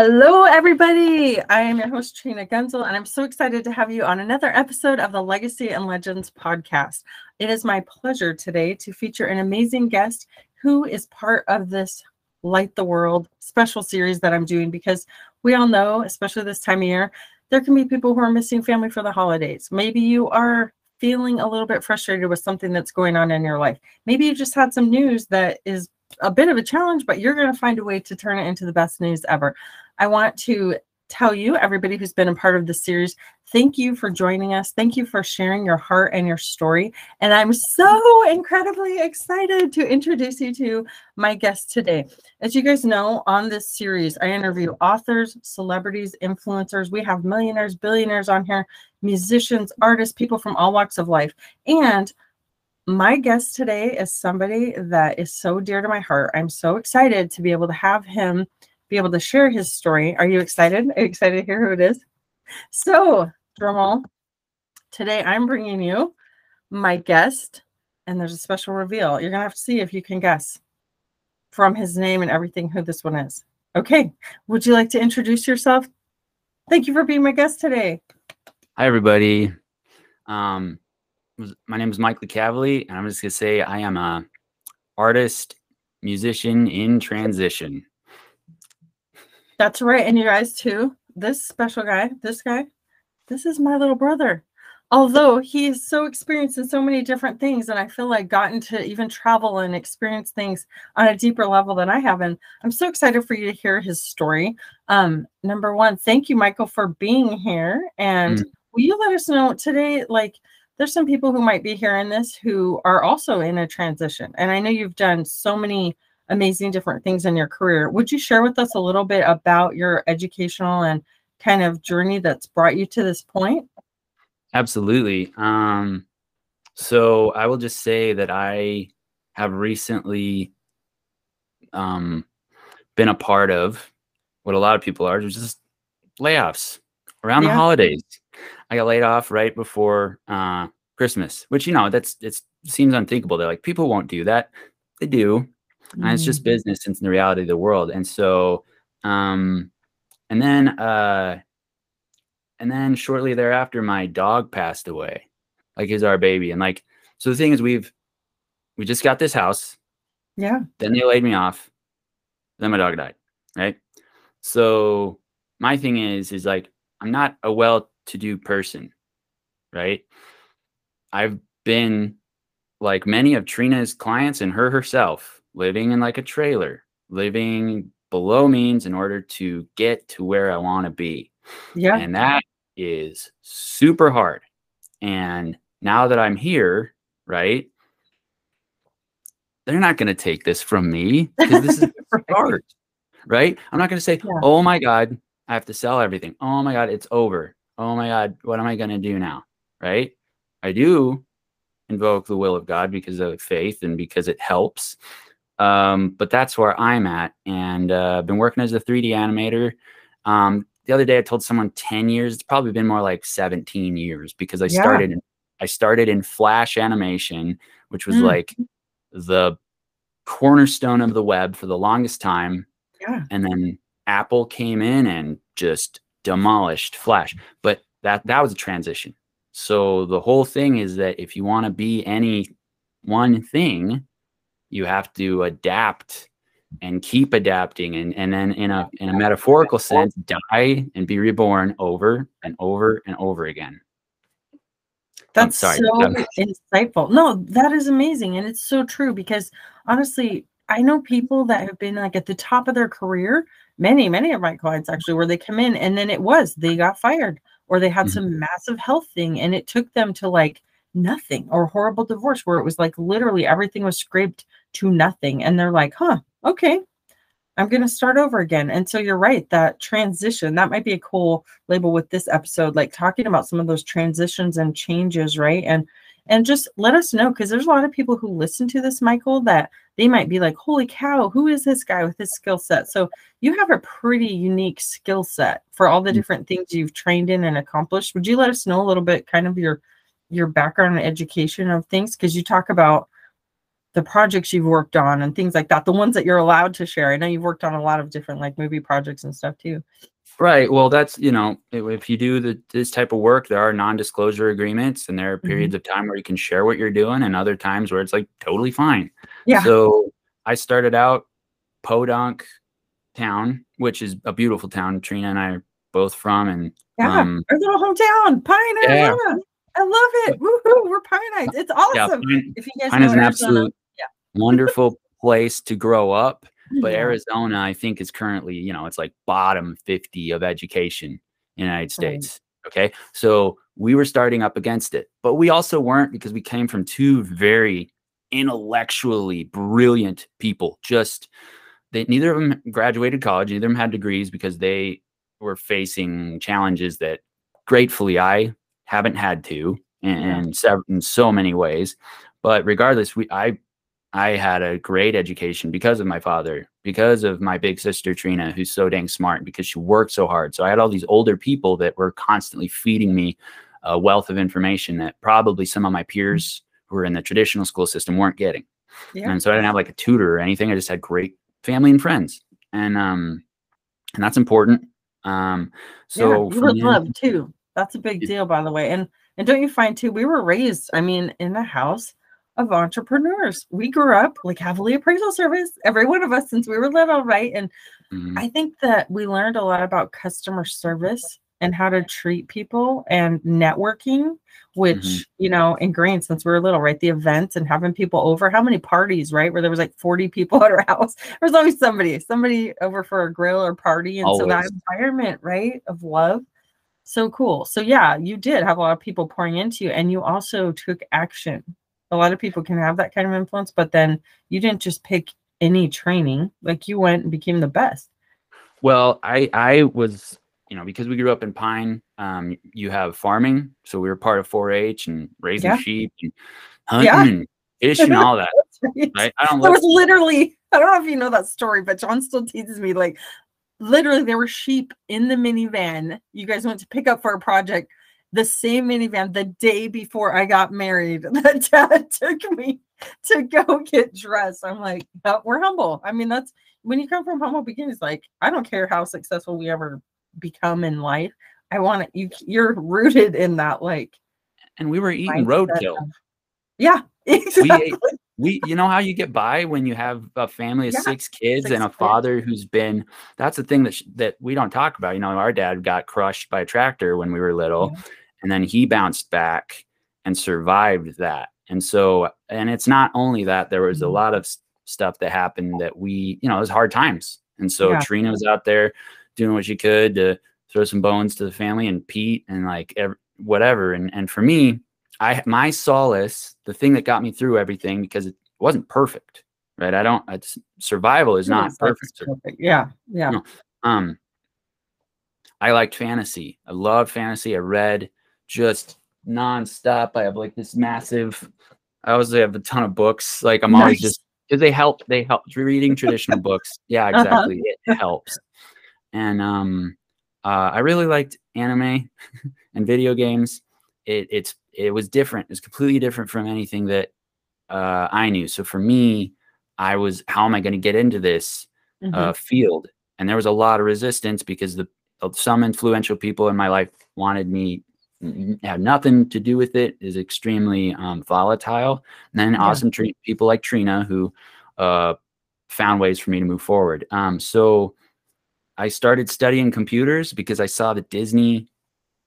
Hello, everybody. I am your host, Trina Gunzel, and I'm so excited to have you on another episode of the Legacy and Legends podcast. It is my pleasure today to feature an amazing guest who is part of this Light the World special series that I'm doing because we all know, especially this time of year, there can be people who are missing family for the holidays. Maybe you are feeling a little bit frustrated with something that's going on in your life. Maybe you just had some news that is a bit of a challenge, but you're going to find a way to turn it into the best news ever. I want to tell you, everybody who's been a part of the series, thank you for joining us. Thank you for sharing your heart and your story. And I'm so incredibly excited to introduce you to my guest today. As you guys know, on this series, I interview authors, celebrities, influencers. We have millionaires, billionaires on here, musicians, artists, people from all walks of life. And my guest today is somebody that is so dear to my heart. I'm so excited to be able to have him be able to share his story. Are you excited? Are you excited to hear who it is? So, Dramal, today I'm bringing you my guest, and there's a special reveal. You're to have to see if you can guess from his name and everything who this one is. Okay. Would you like to introduce yourself? Thank you for being my guest today. Hi, everybody. Um, my name is Mike Licavoli, and I'm just gonna say I am a artist, musician in transition. That's right, and you guys too. This special guy, this guy, this is my little brother. Although he is so experienced in so many different things, and I feel like gotten to even travel and experience things on a deeper level than I have. And I'm so excited for you to hear his story. Um, number one, thank you, Michael, for being here. And mm. will you let us know today, like there's some people who might be hearing this who are also in a transition. And I know you've done so many amazing different things in your career. Would you share with us a little bit about your educational and kind of journey that's brought you to this point? Absolutely. Um, so I will just say that I have recently um, been a part of what a lot of people are, just layoffs around yeah. the holidays. I got laid off right before uh, Christmas, which you know that's it seems unthinkable. They're like people won't do that. They do, mm. and it's just mm. business. It's the reality of the world. And so, um, and then uh, and then shortly thereafter, my dog passed away. Like he's our baby, and like so the thing is, we've we just got this house. Yeah. Then they laid me off. Then my dog died. Right. So my thing is, is like I'm not a well to do person, right? I've been like many of Trina's clients and her herself, living in like a trailer, living below means in order to get to where I want to be. Yeah. And that is super hard. And now that I'm here, right? They're not going to take this from me because this is hard, right? I'm not going to say, yeah. oh my God, I have to sell everything. Oh my God, it's over. Oh my God, what am I going to do now? Right? I do invoke the will of God because of faith and because it helps. Um, but that's where I'm at. And uh, I've been working as a 3D animator. Um, the other day I told someone 10 years. It's probably been more like 17 years because I yeah. started in, I started in Flash animation, which was mm. like the cornerstone of the web for the longest time. Yeah. And then Apple came in and just demolished Flash. But that that was a transition. So the whole thing is that if you want to be any one thing, you have to adapt and keep adapting and, and then in a in a metaphorical sense die and be reborn over and over and over again that's so insightful no that is amazing and it's so true because honestly i know people that have been like at the top of their career many many of my clients actually where they come in and then it was they got fired or they had mm-hmm. some massive health thing and it took them to like nothing or horrible divorce where it was like literally everything was scraped to nothing and they're like huh okay. I'm going to start over again. And so you're right that transition that might be a cool label with this episode like talking about some of those transitions and changes right? And and just let us know because there's a lot of people who listen to this michael that they might be like holy cow who is this guy with his skill set so you have a pretty unique skill set for all the mm. different things you've trained in and accomplished would you let us know a little bit kind of your your background and education of things because you talk about the projects you've worked on and things like that, the ones that you're allowed to share. I know you've worked on a lot of different like movie projects and stuff too. Right. Well, that's you know, if you do the, this type of work, there are non-disclosure agreements, and there are periods mm-hmm. of time where you can share what you're doing, and other times where it's like totally fine. Yeah. So I started out Podunk town, which is a beautiful town. Trina and I are both from, and yeah, um, our little hometown, Pine, Arizona. Yeah. I love it. Woohoo! We're Pineites. It's awesome. Yeah, Pine, if you guys Pine is an absolute yeah. wonderful place to grow up. But yeah. Arizona, I think, is currently, you know, it's like bottom 50 of education in the United States. Right. Okay. So we were starting up against it, but we also weren't because we came from two very intellectually brilliant people. Just they neither of them graduated college, neither of them had degrees because they were facing challenges that gratefully I haven't had to in, yeah. in so many ways. But regardless, we I I had a great education because of my father, because of my big sister Trina, who's so dang smart, because she worked so hard. So I had all these older people that were constantly feeding me a wealth of information that probably some of my peers who were in the traditional school system weren't getting. Yeah. And so I didn't have like a tutor or anything. I just had great family and friends. And um and that's important. Um so yeah, you would love too. That's a big deal, by the way. And and don't you find too, we were raised, I mean, in a house of entrepreneurs. We grew up like heavily appraisal service, every one of us since we were little, right? And mm-hmm. I think that we learned a lot about customer service and how to treat people and networking, which, mm-hmm. you know, ingrained since we were little, right? The events and having people over. How many parties, right? Where there was like 40 people at our house. There was always somebody, somebody over for a grill or party. And always. so that environment, right, of love. So cool. So yeah, you did have a lot of people pouring into you and you also took action a lot of people can have that kind of influence, but then you didn't just pick any training. Like you went and became the best. Well, I I was, you know, because we grew up in Pine, um, you have farming. So we were part of 4-H and raising yeah. sheep and hunting yeah. and fishing all that. right. right? I don't there was literally, I don't know if you know that story, but John still teases me like literally there were sheep in the minivan you guys went to pick up for a project the same minivan the day before I got married that dad took me to go get dressed. I'm like, oh, we're humble. I mean, that's when you come from humble beginnings, like, I don't care how successful we ever become in life. I want it. You, you're rooted in that, like, and we were eating roadkill. Yeah, exactly. We, we, you know how you get by when you have a family of yeah, six kids six and a father who's been. That's the thing that sh- that we don't talk about. You know, our dad got crushed by a tractor when we were little, yeah and then he bounced back and survived that and so and it's not only that there was a mm-hmm. lot of stuff that happened that we you know it was hard times and so yeah. trina was out there doing what she could to throw some bones to the family and pete and like every, whatever and and for me i my solace the thing that got me through everything because it wasn't perfect right i don't it's, survival is not perfect. perfect. yeah yeah um i liked fantasy i loved fantasy i read just nonstop. I have like this massive. I always have a ton of books. Like I'm nice. always just because they help. They help reading traditional books. Yeah, uh-huh. exactly. Uh-huh. It helps. And um, uh, I really liked anime and video games. It it's it was different. It's completely different from anything that uh, I knew. So for me, I was how am I going to get into this mm-hmm. uh, field? And there was a lot of resistance because the some influential people in my life wanted me have nothing to do with it is extremely um, volatile. And then yeah. awesome tre- people like trina who uh, found ways for me to move forward. Um, so i started studying computers because i saw that disney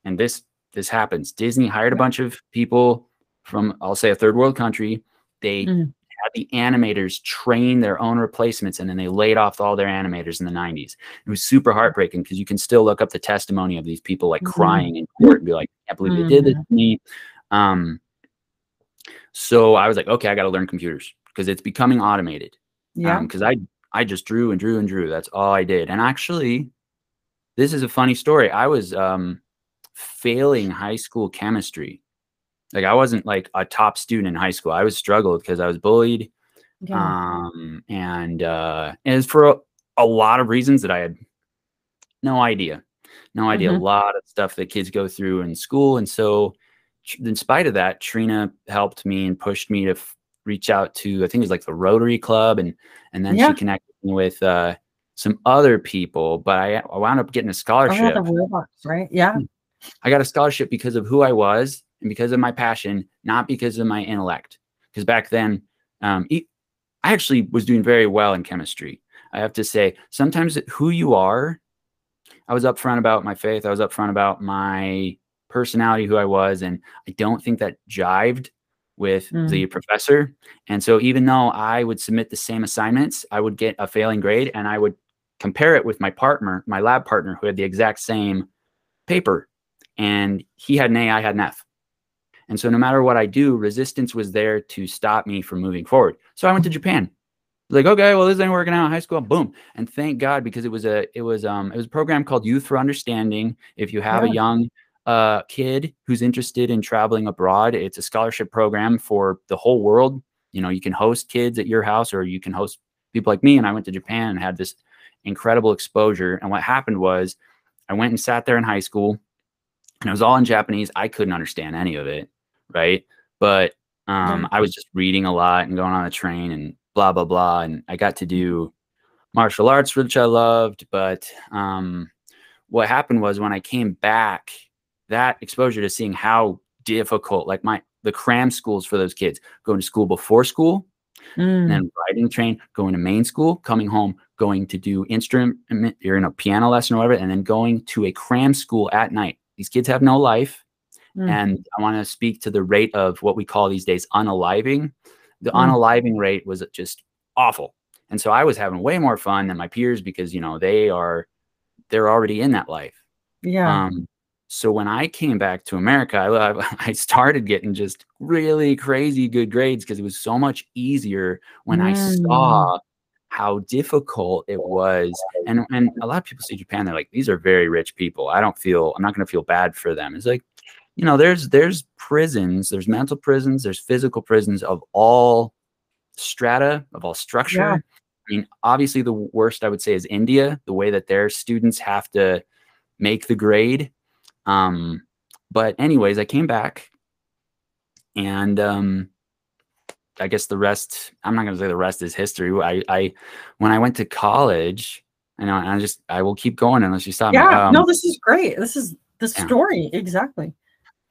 and this this happens disney hired a bunch of people from i'll say a third world country. They mm had the animators train their own replacements and then they laid off all their animators in the 90s. It was super heartbreaking because you can still look up the testimony of these people like mm-hmm. crying in court and be like, I can't believe mm-hmm. they did this mm-hmm. to me. Um, so I was like, okay, I got to learn computers because it's becoming automated. Yeah. Because um, I I just drew and drew and drew. That's all I did. And actually, this is a funny story. I was um, failing high school chemistry like I wasn't like a top student in high school. I was struggled because I was bullied. Yeah. Um, and uh, and for a, a, lot of reasons that I had no idea, no idea. Mm-hmm. A lot of stuff that kids go through in school, and so in spite of that, Trina helped me and pushed me to f- reach out to I think it was like the Rotary Club, and and then Yeah. she connected me with uh, some other people. But I, I wound up getting a Oh, scholarship. the robots, right? Yeah. I got a scholarship because of who I was and because of my passion, not because of my intellect. Because back then, um, I actually was doing very well in chemistry. I have to say, sometimes who you are, I was upfront about my faith. I was upfront about my personality, who I was, and I don't think that jived with the professor. And so, even though I would submit the same assignments, I would get a failing grade, and I would compare it with my partner, my lab partner, who had the exact same paper and he had an A, I had an F. And so no matter what I do, resistance was there to stop me from moving forward. So I went to Japan. Like, okay, well, this ain't working out in high school. Boom. And thank God because it was a it was um it was a program called Youth for Understanding. If you have a young uh kid who's interested in traveling abroad, it's a scholarship program for the whole world. You know, you can host kids at your house or you can host people like me. And I went to Japan and had this incredible exposure. And what happened was I went and sat there in high school and it was all in Japanese. I couldn't understand any of it, right? But um, I was just reading a lot and going on the train and blah blah blah. And I got to do martial arts, which I loved. But um, what happened was when I came back, that exposure to seeing how difficult, like my the cram schools for those kids, going to school before school, Mm. and then riding the train, going to main school, coming home, going to do instrument, you're in a piano lesson or whatever, and then going to a cram school at night. These kids have no life. Mm. And I want to speak to the rate of what we call these days unaliving. The Mm. unaliving rate was just awful. And so I was having way more fun than my peers because, you know, they are, they're already in that life. yeah. Um, so when I came back to America, I, I started getting just really crazy good grades because it was so much easier when I Mm. saw how difficult it was. And and a lot of people see Japan, they're like, these are very rich people. I don't feel I'm not gonna feel bad for them. It's like, you know, there's there's prisons, there's mental prisons, there's physical prisons of all strata, of all structure. Yeah. I mean, obviously the worst I would say is India, the way that their students have to make the grade. Um, but anyways, I came back and um I guess the rest I'm not gonna say the rest is history. I I when I went to college, I know I just I will keep going unless you stop me. yeah. Um, no, this is great. This is the yeah. story. Exactly.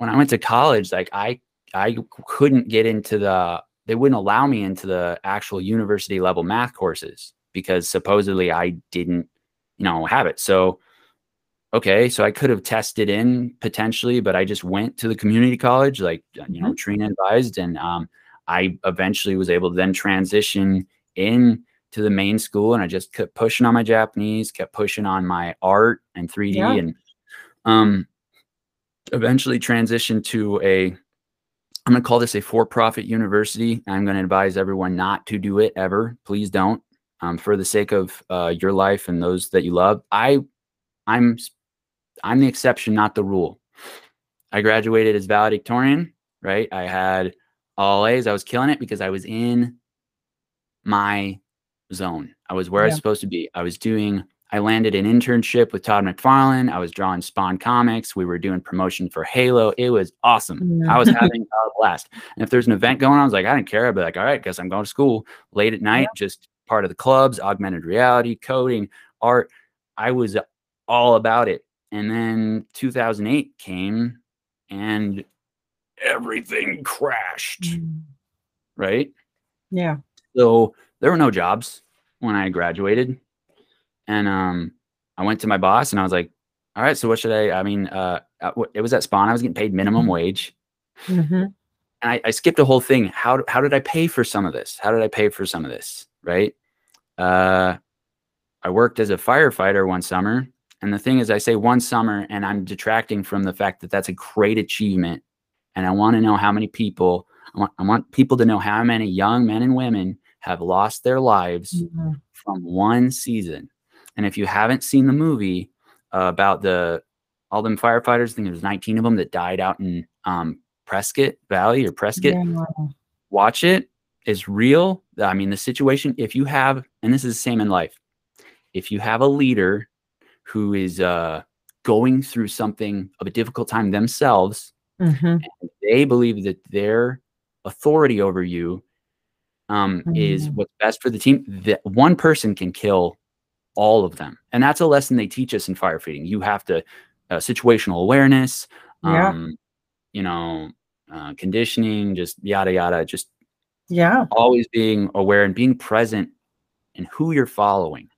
When I went to college, like I I couldn't get into the they wouldn't allow me into the actual university level math courses because supposedly I didn't, you know, have it. So okay, so I could have tested in potentially, but I just went to the community college, like you know, Trina advised, and um, I eventually was able to then transition in to the main school, and I just kept pushing on my Japanese, kept pushing on my art and 3D, Yeah. and um, eventually transitioned to a I'm going to call this a for-profit university. I'm going to advise everyone not to do it ever. Please don't. Um, for the sake of uh, your life and those that you love. I, I'm, I'm the exception, not the rule. I graduated as valedictorian. Right. I had all A's. I was killing it because I was in my zone. I was where I was supposed to be. I was doing I landed an internship with Todd McFarlane. I was drawing Spawn comics. We were doing promotion for Halo. It was awesome. I was having a blast. And if there's an event going on, I was like, I didn't care. I'd be like, all right, guess I'm going to school late at night, just part of the clubs, augmented reality, coding, art. I was all about it. And then 2008 came and everything crashed, Mm. right? Yeah. So there were no jobs when I graduated. And um, I went to my boss and I was like, all right, so what should I? I mean, uh, uh, it was at Spawn. I was getting paid minimum wage. hmm And I, I skipped a whole thing. How, how did I pay for some of this? How did I pay for some of this? Right. Uh, I worked as a firefighter one summer. And the thing is, I say one summer, and I'm detracting from the fact that that's a great achievement. And I want to know how many people, I want, I want people to know how many young men and women have lost their lives Mhm. from one season. And if you haven't seen the movie uh, about the all them firefighters, I think there's 19 of them that died out in um, Prescott Valley or Prescott. Yeah. Watch it. It's real. I mean, the situation. If you have, and this is the same in life, if you have a leader who is uh, going through something of a difficult time themselves, Mhm. they believe that their authority over you um, is Mm. what's best for the team. That one person can kill all of them, and that's a lesson they teach us in firefighting. You have to uh, situational awareness, Yeah. um, you know, uh, conditioning, just yada yada, just Yeah. always being aware and being present in who you're following.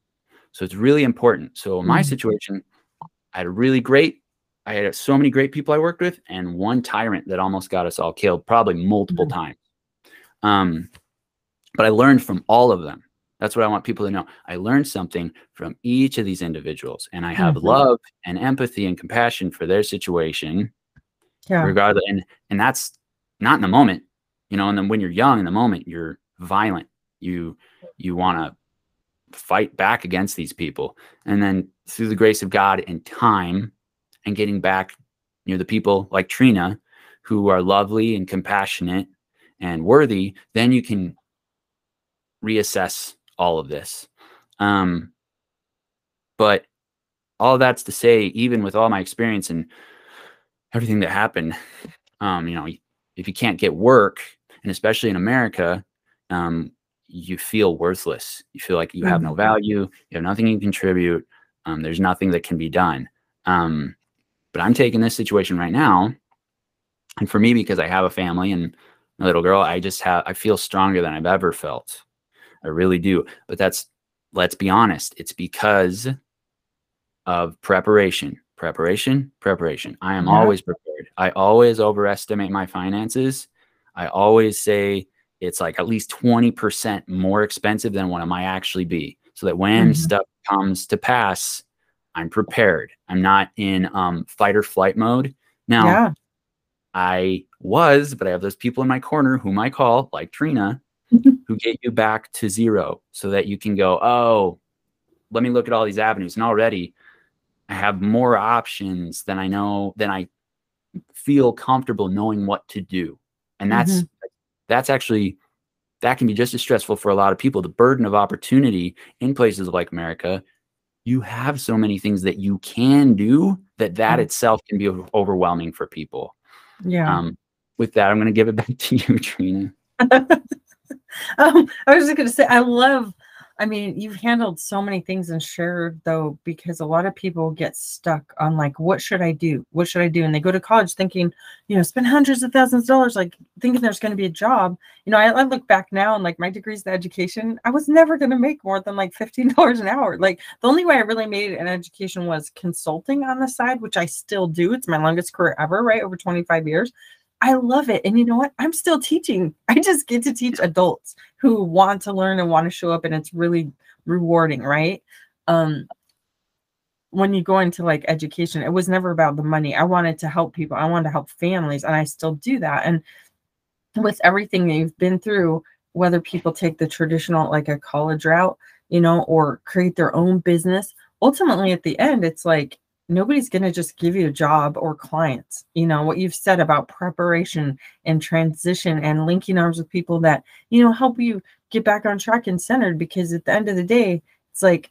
So it's really important. So in my Mhm. situation, I had a really great, I had so many great people I worked with, and one tyrant that almost got us all killed, probably multiple Mhm. times. Um, but I learned from all of them. That's what I want people to know. I learned something from each of these individuals, and I have Mhm. love and empathy and compassion for their situation Yeah. regardless and and that's not in the moment you know and then when you're young in the moment you're violent you you want to fight back against these people and then through the grace of god and time and getting back you know the people like trina who are lovely and compassionate and worthy then you can reassess all of this. Um but all that's to say even with all my experience and everything that happened um you know if you can't get work and especially in america um you feel worthless. You feel like you have no value you have nothing you can contribute um there's nothing that can be done. Um but i'm taking this situation right now and for me because i have a family and a little girl i just have i feel stronger than i've ever felt i really do but that's let's be honest it's because of preparation preparation preparation i am Yeah. always prepared i always overestimate my finances i always say it's like at least 20% more expensive than what it might actually be so that when Mhm. stuff comes to pass i'm prepared i'm not in um, fight or flight mode now Yeah. I was, but I have those people in my corner whom I call, like Trina, who get you back to zero so that you can go, oh, let me look at all these avenues. And already I have more options than I know, than I feel comfortable knowing what to do. And that's that's actually that can be just as stressful for a lot of people. The burden of opportunity in places like America, you have so many things that you can do that that Mhm. itself can be overwhelming for people. Yeah. Um, with that, I'm going to give it back to you, Trina. um, I was just going to say, I love, I mean, you've handled so many things and shared though, because a lot of people get stuck on like, what should I do? What should I do? And they go to college thinking, you know, spend hundreds of thousands of dollars, like thinking there's going to be a job. You know, I, I look back now and like my degrees in education, I was never going to make more than like $15 an hour. Like the only way I really made in education was consulting on the side, which I still do. It's my longest career ever, right? Over 25 years. I love it. And you know what? I'm still teaching. I just get to teach adults who want to learn and want to show up and it's really rewarding, right? Um when you go into like education, it was never about the money. I wanted to help people. I wanted to help families and I still do that. And with everything that you've been through, whether people take the traditional like a college route, you know, or create their own business, ultimately at the end it's like nobody's going to just give you a job or clients. You know, what you've said about preparation and transition and linking arms with people that, you know, help you get back on track and centered because at the end of the day, it's like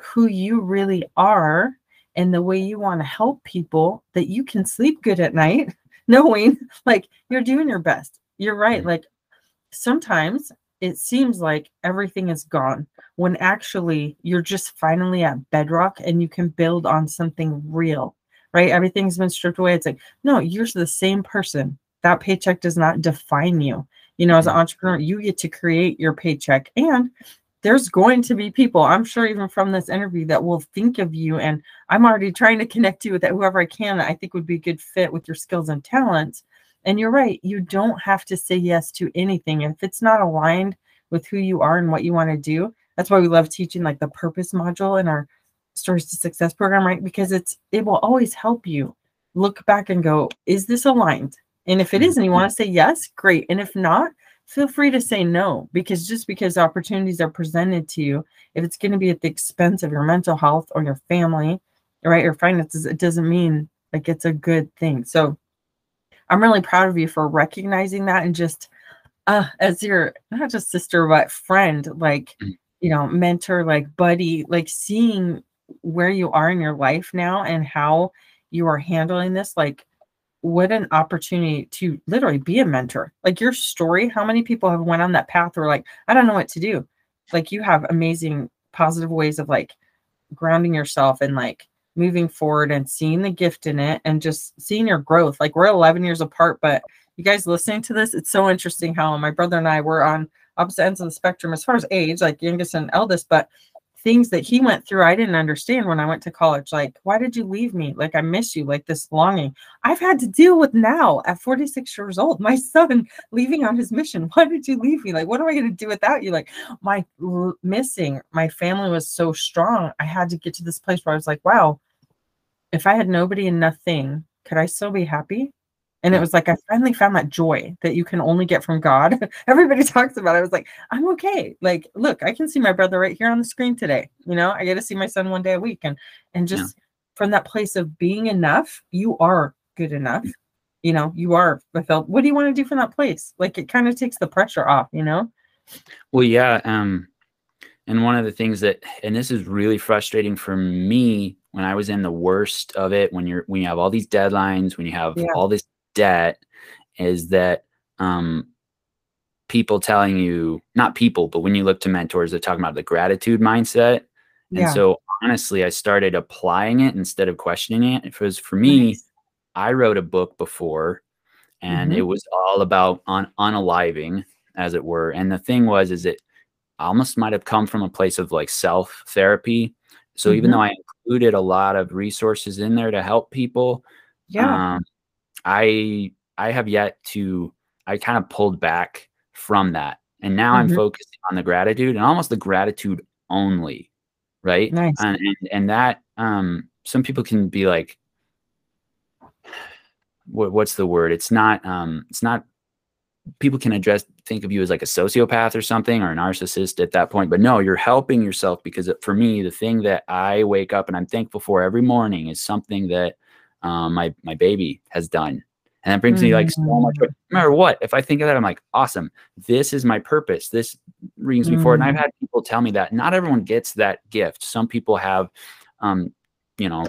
who you really are and the way you want to help people that you can sleep good at night knowing like you're doing your best. You're right. Mhm. Like sometimes it seems like everything is gone when actually you're just finally at bedrock and you can build on something real, right? Everything's been stripped away. It's like, no, you're the same person. That paycheck does not define you. You know, as an Mhm. entrepreneur, you get to create your paycheck. And there's going to be people, I'm sure, even from this interview, that will think of you. And I'm already trying to connect you with that, whoever I can, that I think would be a good fit with your skills and talents. And you're right, you don't have to say yes to anything. If it's not aligned with who you are and what you want to do, that's why we love teaching like the purpose module in our stories to success program, right? Because it's it will always help you look back and go, is this aligned? And if it is, and you mm-hmm. want to say yes, great. And if not, feel free to say no, because just because opportunities are presented to you, if it's going to be at the expense of your mental health or your family, right, your finances, it doesn't mean like it's a good thing. So I'm really proud of you for recognizing that and just uh as your not just sister but friend, like Mm. you know, mentor, like buddy, like seeing where you are in your life now and how you are handling this, like what an opportunity to literally be a mentor. Like your story, how many people have went on that path or like, I don't know what to do. Like you have amazing positive ways of like grounding yourself and like moving forward and seeing the gift in it and just seeing your growth. Like we're 11 years apart, but you guys listening to this, it's so interesting how my brother and I were on opposite ends of the spectrum as far as age, like youngest and eldest, but things that he went through I didn't understand when I went to college. Like, why did you leave me? Like, I miss you, like this longing. I've had to deal with now at 46 years old, my son leaving on his mission. Why did you leave me? Like, what am I going to do without you? Like, my missing, my family was so strong. I had to get to this place where I was like, wow, if I had nobody and nothing, could I still be happy? And it was like I finally found that joy that you can only get from God. Everybody talks about it. I was like, I'm okay. Like, look, I can see my brother right here on the screen today. You know, I get to see my son one day a week. And and just yeah. from that place of being enough, you are good enough. You know, you are fulfilled. What do you want to do from that place? Like it kind of takes the pressure off, you know? Well, yeah. Um, and one of the things that and this is really frustrating for me when I was in the worst of it, when you're when you have all these deadlines, when you have yeah. all this debt is that um, people telling you, not people, but when you look to mentors, they're talking about the gratitude mindset. Yeah. And so honestly, I started applying it instead of questioning it. Because for me, nice. I wrote a book before and mm-hmm. it was all about un- unaliving, as it were. And the thing was, is it almost might have come from a place of like self therapy. So mm-hmm. even though I included a lot of resources in there to help people, yeah. Um, I I have yet to I kind of pulled back from that. And now mm-hmm. I'm focusing on the gratitude and almost the gratitude only. Right. Nice. And, and, and that um some people can be like what, what's the word? It's not um it's not people can address think of you as like a sociopath or something or a narcissist at that point but no you're helping yourself because for me the thing that i wake up and i'm thankful for every morning is something that um, my my baby has done and that brings mm-hmm. me like so much no matter what if i think of that i'm like awesome this is my purpose this brings me mm-hmm. forward and i've mm. had people tell me that not everyone gets that gift some people have um you know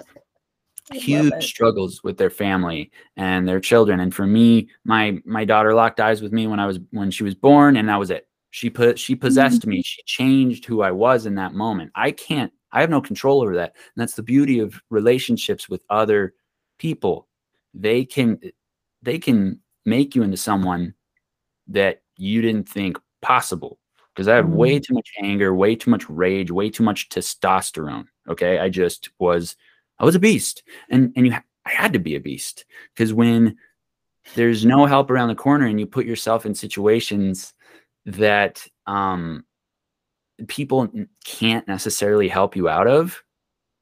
huge struggles with their family and their children. And for me my my daughter locked eyes with me when i was when she was born and that was it. She put she possessed mm-hmm. me. She changed who i was in that moment. I can't i have no control over that. And that's the beauty of relationships with other people. They can they can make you into someone that you didn't think possible because i had mm-hmm. way too much anger way too much rage way too much testosterone okay? I just was i was a beast. And and you i had to be a beast. Because when there's no help around the corner and you put yourself in situations that um people can't necessarily help you out of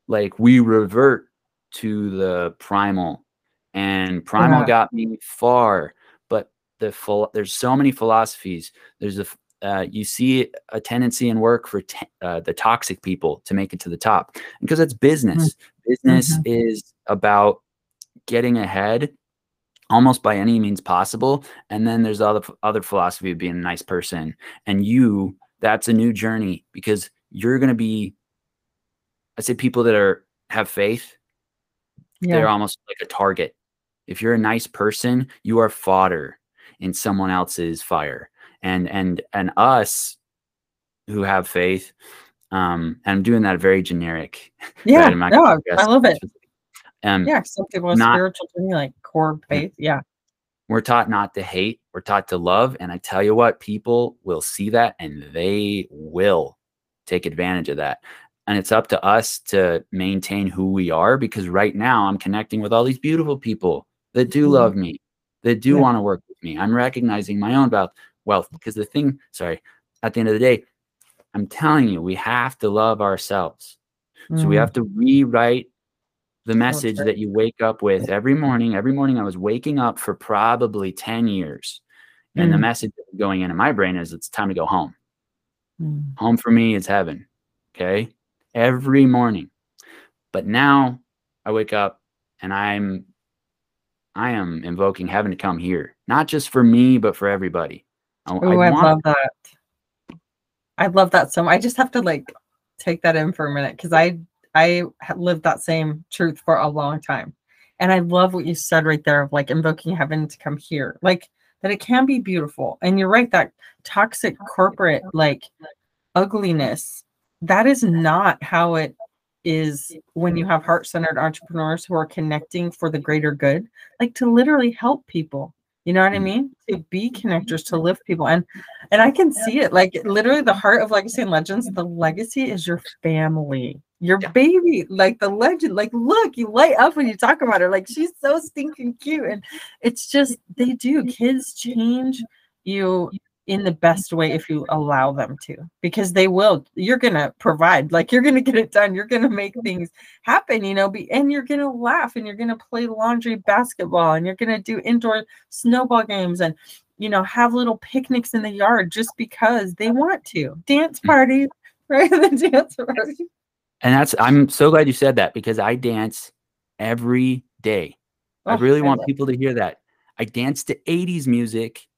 like we revert to the primal. And primal yeah. got me far. But the full there's so many philosophies. There's a uh, you see a tendency in work for uh, the toxic people to make it to the top. Because it's business. mm-hmm. Business mm-hmm. is about getting ahead almost by any means possible and then there's the other other philosophy of being a nice person and you that's a new journey because you're going to be i say people that are have faith yeah. they're almost like a target. If you're a nice person, you are fodder in someone else's fire. And and and us who have faith, um, and I'm doing that very generic. Yeah, no, I love it. Um, yeah, some people are not, spiritual to me, like core faith. Yeah. We're taught not to hate, we're taught to love. And I tell you what, people will see that and they will take advantage of that. And it's up to us to maintain who we are because right now I'm connecting with all these beautiful people that do mm-hmm. love me, that do yeah. want to work with me. I'm recognizing my own wealth because the thing, sorry, at the end of the day, I'm telling you, we have to love ourselves. Mm-hmm. So we mm-hmm. have to rewrite the message okay. that you wake up with every morning. Every morning I was waking up for probably 10 years. And mm-hmm. the message going into my brain is it's time to go home. Mm. Home for me is heaven. Okay every morning. But now I wake up and I'm I am invoking heaven to come here, not just for me, but for everybody. I, I, I love that. I love that so much. I just have to like take that in for a minute because I I lived that same truth for a long time. And I love what you said right there of like invoking heaven to come here. Like that it can be beautiful. And you're right, that toxic corporate like ugliness, that is not how it is when you have heart-centered entrepreneurs who are connecting for the greater good, like to literally help people. You know what I Mm. mean? To be connectors, to lift people. And and I can see it like literally the heart of legacy and legends, the legacy is your family, your Yeah. baby, like the legend. Like, look, you light up when you talk about her. Like she's so stinking cute. And it's just they do. Kids change you in the best way if you allow them to, because they will. You're gonna provide, like you're gonna get it done. You're gonna make mm-hmm. things happen, you know, be and you're gonna laugh and you're gonna play laundry basketball and you're gonna do indoor snowball games and you know have little picnics in the yard just because they want to. Dance mm-hmm. parties, right? the dance party. And that's I'm so glad you said that because I dance every day. I Oh, really want love- people to hear that. I dance to 80s music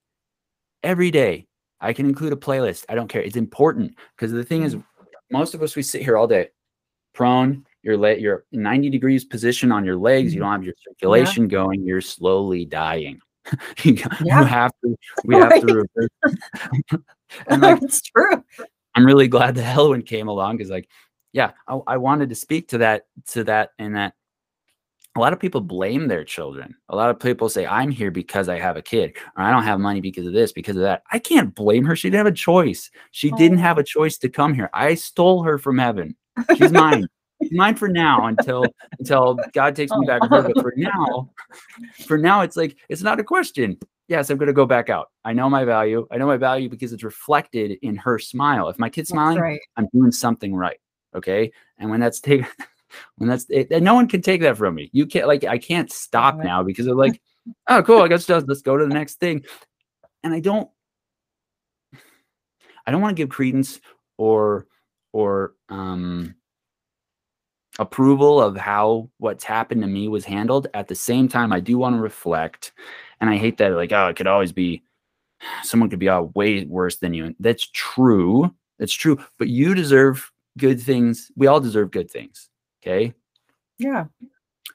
every day. I can include a playlist. I don't care. It's important because the thing is, most of us we sit here all day, prone. You're leg, you're 90 degrees position on your legs. You Mhm. don't have your circulation going. You're slowly dying. you, Yeah. have to. We have to. reverse- and like, it's true. I'm really glad that Hellwind came along because, like, yeah, I, I wanted to speak to that, to that, and that a lot of people blame their children. A lot of people say, I'm here because I have a kid, or I don't have money because of this, because of that. I can't blame her. She didn't have a choice. She didn't oh. have a choice to come here. I stole her from heaven. She's mine. She's mine for now until until God takes me oh. back to her. But for now, for now, it's like it's not a question. Yes, I'm gonna go back out. I know my value. I know my value because it's reflected in her smile. If my kid's smiling, right. I'm doing something right. Okay. And when that's taken, when that's it, and no one can take that from me. You can't like I can't stop now because they're like, oh, cool. I guess just let's go to the next thing. And I don't, I don't want to give credence or or um approval of how what's happened to me was handled. At the same time, I do want to reflect, and I hate that like oh, it could always be someone could be uh, way worse than you. That's true. That's true. But you deserve good things. We all deserve good things. Okay. Yeah.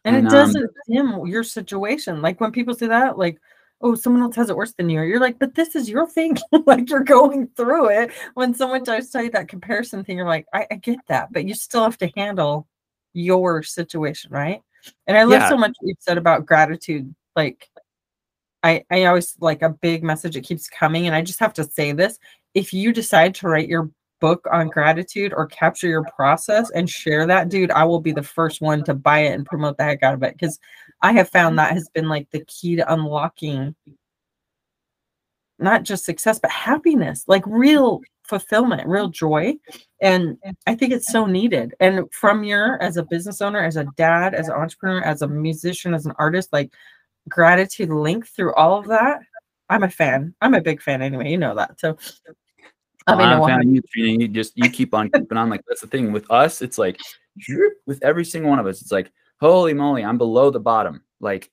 And, And, it um, doesn't dim your situation. Like when people say that, like, oh, someone else has it worse than you. You're like, but this is your thing. like you're going through it. When someone tries to tell you that comparison thing, you're like, I, I get that, but you still have to handle your situation, right? And I love Yeah. so much what you said about gratitude. Like, I I always like a big message. It keeps coming, and I just have to say this: if you decide to write your book on gratitude or capture your process and share that, dude, I will be the first one to buy it and promote the heck out of it because I have found that has been like the key to unlocking not just success but happiness, like real fulfillment, real joy. And I think it's so needed. And from your as a business owner, as a dad, as an entrepreneur, as a musician, as an artist, like gratitude link through all of that. I'm a fan. I'm a big fan anyway. You know that. So Well, mean, I'm no a fan one- of you, Trina. You just you keep on keeping on. Like that's the thing with us. It's like with every single one of us. It's like holy moly, I'm below the bottom. Like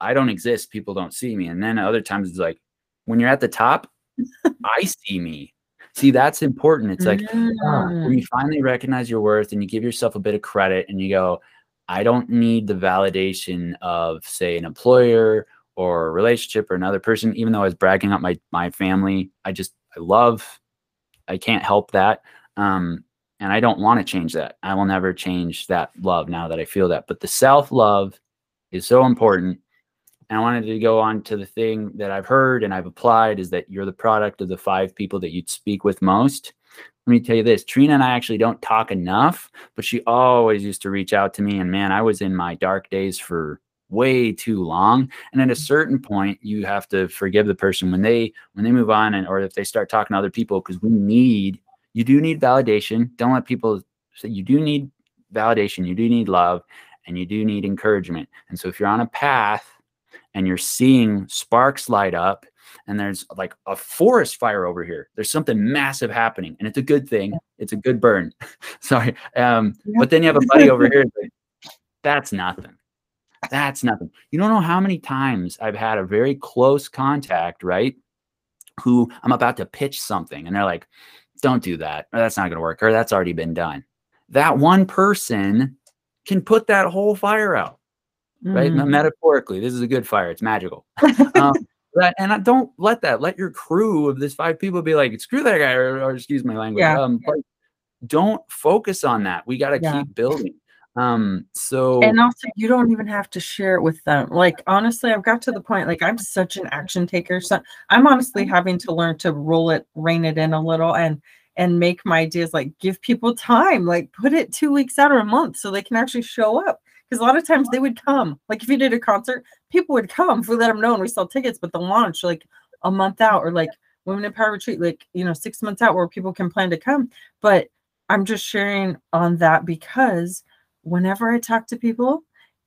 I don't exist. People don't see me. And then other times it's like when you're at the top, I see me. See, that's important. It's like ah, Mm. when you finally recognize your worth and you give yourself a bit of credit and you go, I don't need the validation of, say, an employer or a relationship or another person, even though I was bragging up my my family. I just I love, I can't help that. Um, and I don't want to change that. I will never change that love now that I feel that. But the self-love is so important. And I wanted to go on to the thing that I've heard and I've applied is that you're the product of the five people that you'd speak with most. Let me tell you this Trina and I actually don't talk enough, but she always used to reach out to me. And man, I was in my dark days for way too long. And at a certain point, you have to forgive the person when they when they move on and or if they start talking to other people, because we need you do need validation. Don't let people say you do need validation, you do need love, and you do need encouragement. And so if you're on a path and you're seeing sparks light up and there's like a forest fire over here there's something massive happening and it's a good thing it's a good burn sorry um but then you have a buddy over here that's nothing that's nothing you don't know how many times i've had a very close contact right who i'm about to pitch something and they're like don't do that or that's not going to work or that's already been done that one person can put that whole fire out right? Mm. Metaphorically, this is a good fire. It's magical. um, that, and I don't let that. Let your crew of this five people be like, screw that guy, or, or excuse my language. Yeah. Um, but don't focus on that. We got to Yeah. keep building. Um, so and also you don't even have to share it with them. Like honestly i've got to the point like i'm such an action taker so i'm honestly having to learn to roll it rein it in a little and and make my ideas like give people time like put it two weeks out or a month so they can actually show up. Because a lot of times they would come like if you did a concert people would come if we let them know and we sell tickets but the launch like a month out or like women in power retreat like you know six months out where people can plan to come. But i'm just sharing on that because whenever I talk to people,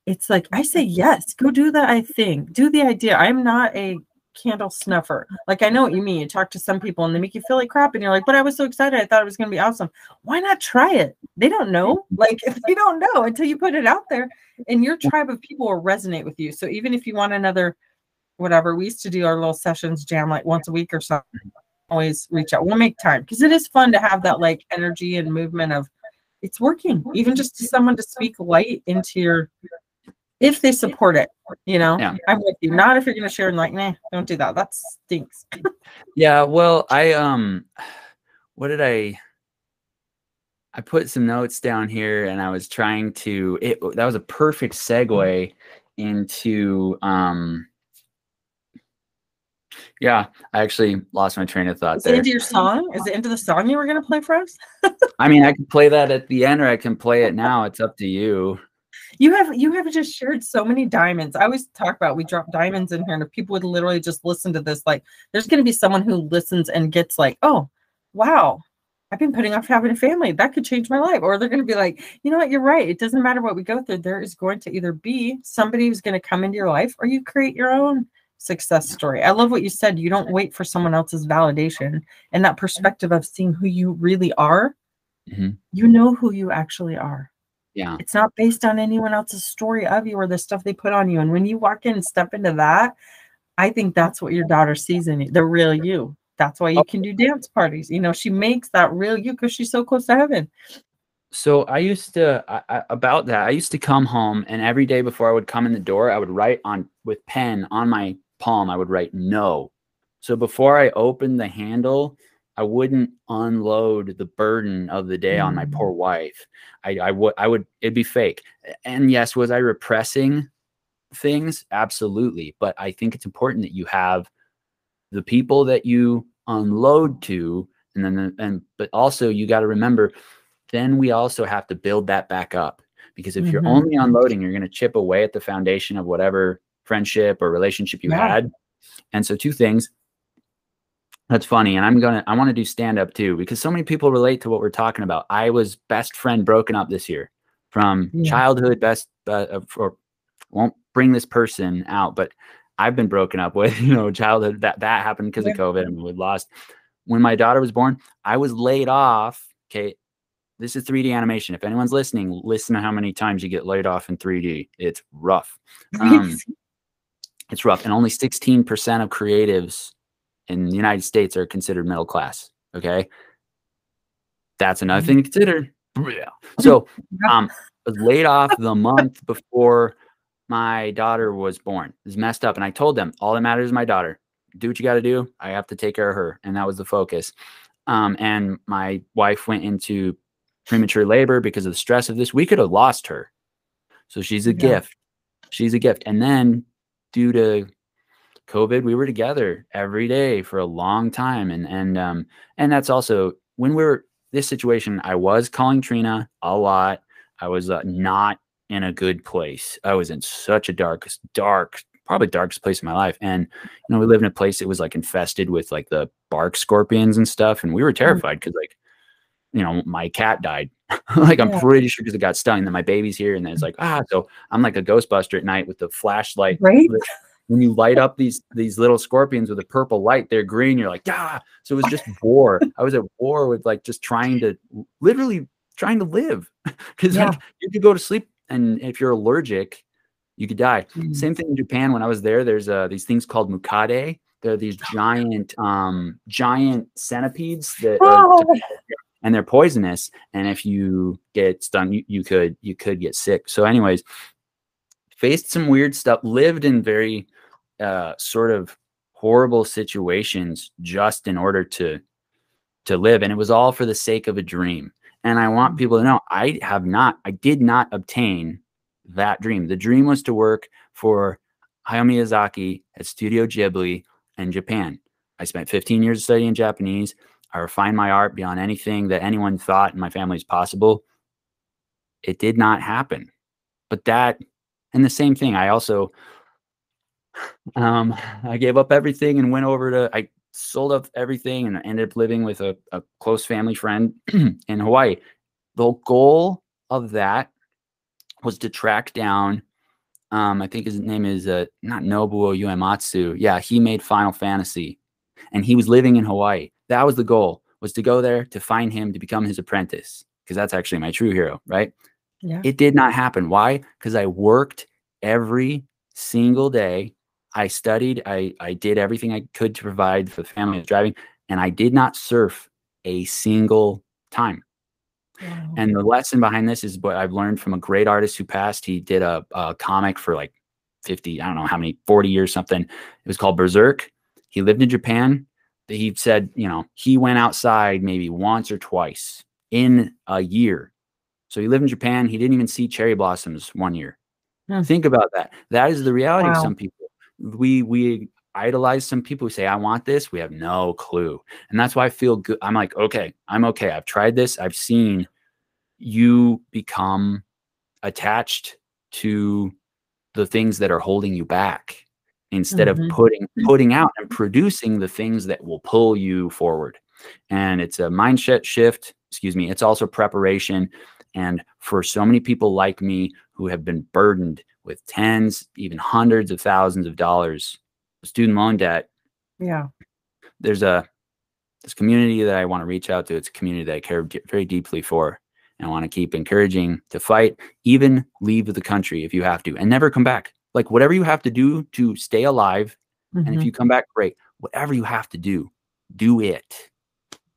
it's like I say mm-hmm. yes, go do that. I think do the idea. I'm not a candle snuffer. Like I know what you mean. You talk to some people and they make you feel like crap, and you're like, "But I was so excited. I thought it was going to be awesome." Why not try it? They don't know. Like if they don't know until you put it out there, and your tribe of people will resonate with you. So even if you want another, whatever, we used to do our little sessions jam like once a week or something. Always reach out. We'll make time because it is fun to have that like energy and movement of it's working even just to someone to speak light into your if they support it you know? Yeah. i'm with you. Not if you're going to share and like nah don't do that. That stinks. Yeah, well, I um what did I I put some notes down here and I was trying to it that was a perfect segue into um yeah, I actually lost my train of thought is it into your song is it into the song you were going to play for us I mean, I can play that at the end or I can play it now. It's up to you. you have you have just shared so many diamonds i always talk about we drop diamonds in here and if people would literally just listen to this like there's going to be someone who listens and gets like oh wow I've been putting off having a family. That could change my life. Or they're going to be like, you know what? You're right. It doesn't matter what we go through. There is going to either be somebody who's going to come into your life or you create your own success story. I love what you said. You don't wait for someone else's validation and that perspective of seeing who you really are. Mhm. You know who you actually are. Yeah. It's not based on anyone else's story of you or the stuff they put on you. And when you walk in and step into that, I think that's what your daughter sees in you, the real you. That's why you can do dance parties. You know, she makes that real you because she's so close to heaven. So I used to I, I, about that. I used to come home and every day before I would come in the door, I would write on with pen on my palm. I would write no. So before I opened the handle, I wouldn't unload the burden of the day on my Mm. poor wife. I I would I would it'd be fake. And yes, was I repressing things? Absolutely. But I think it's important that you have the people that you unload to and then and but also you got to remember then we also have to build that back up because if you're Mhm. only unloading you're going to chip away at the foundation of whatever friendship or relationship you Yeah. had. And so two things. That's funny and i'm gonna i want to do stand up too because so many people relate to what we're talking about. I was best friend broken up this year from Yeah. childhood best uh, uh, or won't bring this person out but i've been broken up with you know childhood that that happened because Yeah. of covid and we lost. When my daughter was born i was laid off okay this is 3d animation. If anyone's listening listen to how many times you get laid off in 3d it's rough. Um, it's rough and only 16% of creatives in the united states are considered middle class okay? That's another thing to consider. So um was laid off the month before my daughter was born. It's messed up and i told them all that matters is my daughter. Do what you got to do. I have to take care of her and that was the focus. Um, and my wife went into premature labor because of the stress of this. We could have lost her. So she's a Yeah. gift. She's a gift. And then due to covid we were together every day for a long time and and um and that's also when we we're this situation i was calling trina a lot. I was uh, not in a good place. I was in such a dark dark probably darkest place in my life and you know we lived in a place that was like infested with like the bark scorpions and stuff and we were terrified because like you know my cat died like i'm Yeah. pretty sure because it got stung and then my baby's here and then it's like ah so i'm like a ghostbuster at night with the flashlight right? when you light up these these little scorpions with a purple light, they're green. You're like, ah. So it was just war. I was at war with like just trying to literally trying to live because Yeah. like you could go to sleep and if you're allergic, you could die. Mm. Same thing in Japan. When I was there, there's uh, these things called mukade. They're these giant um giant centipedes that Oh, and they're poisonous and if you get stung you, you could you could get sick. So anyways faced some weird stuff, lived in very uh, sort of horrible situations just in order to to live and it was all for the sake of a dream. And i want people to know i have not i did not obtain that dream. The dream was to work for hayao miyazaki at studio ghibli in japan. I spent 15 years studying japanese i refined my art beyond anything that anyone thought in my family is possible it did not happen but that and the same thing i also um, I gave up everything and went over to, I sold up everything and ended up living with a, a close family friend in Hawaii. The goal of that was to track down, um, I think his name is uh, not Nobuo Uematsu. Yeah, he made Final Fantasy and he was living in Hawaii. That was the goal, was to go there to find him to become his apprentice because that's actually my true hero, right? Yeah. It did not happen. Why? Because I worked every single day I studied, I, I did everything I could to provide for the family driving, and I did not surf a single time. Wow. And the lesson behind this is what I've learned from a great artist who passed. He did a, a comic for like 50, I don't know how many, 40 years, something. It was called Berserk. He lived in Japan. He said, you know, he went outside maybe once or twice in a year. So he lived in Japan. He didn't even see cherry blossoms one year. Hmm. Think about that. That is the reality wow. of some people we we idolize some people who say i want this we have no clue and that's why i feel good i'm like okay i'm okay i've tried this i've seen you become attached to the things that are holding you back instead mm-hmm. of putting putting out and producing the things that will pull you forward and it's a mindset shift excuse me it's also preparation and for so many people like me who have been burdened with tens, even hundreds of thousands of dollars of student loan debt. Yeah. There's a this community that I want to reach out to. It's a community that I care very deeply for and I want to keep encouraging to fight, even leave the country if you have to, and never come back. Like whatever you have to do to stay alive. Mm-hmm. And if mm-hmm. you come back, great. Whatever you have to do, do it.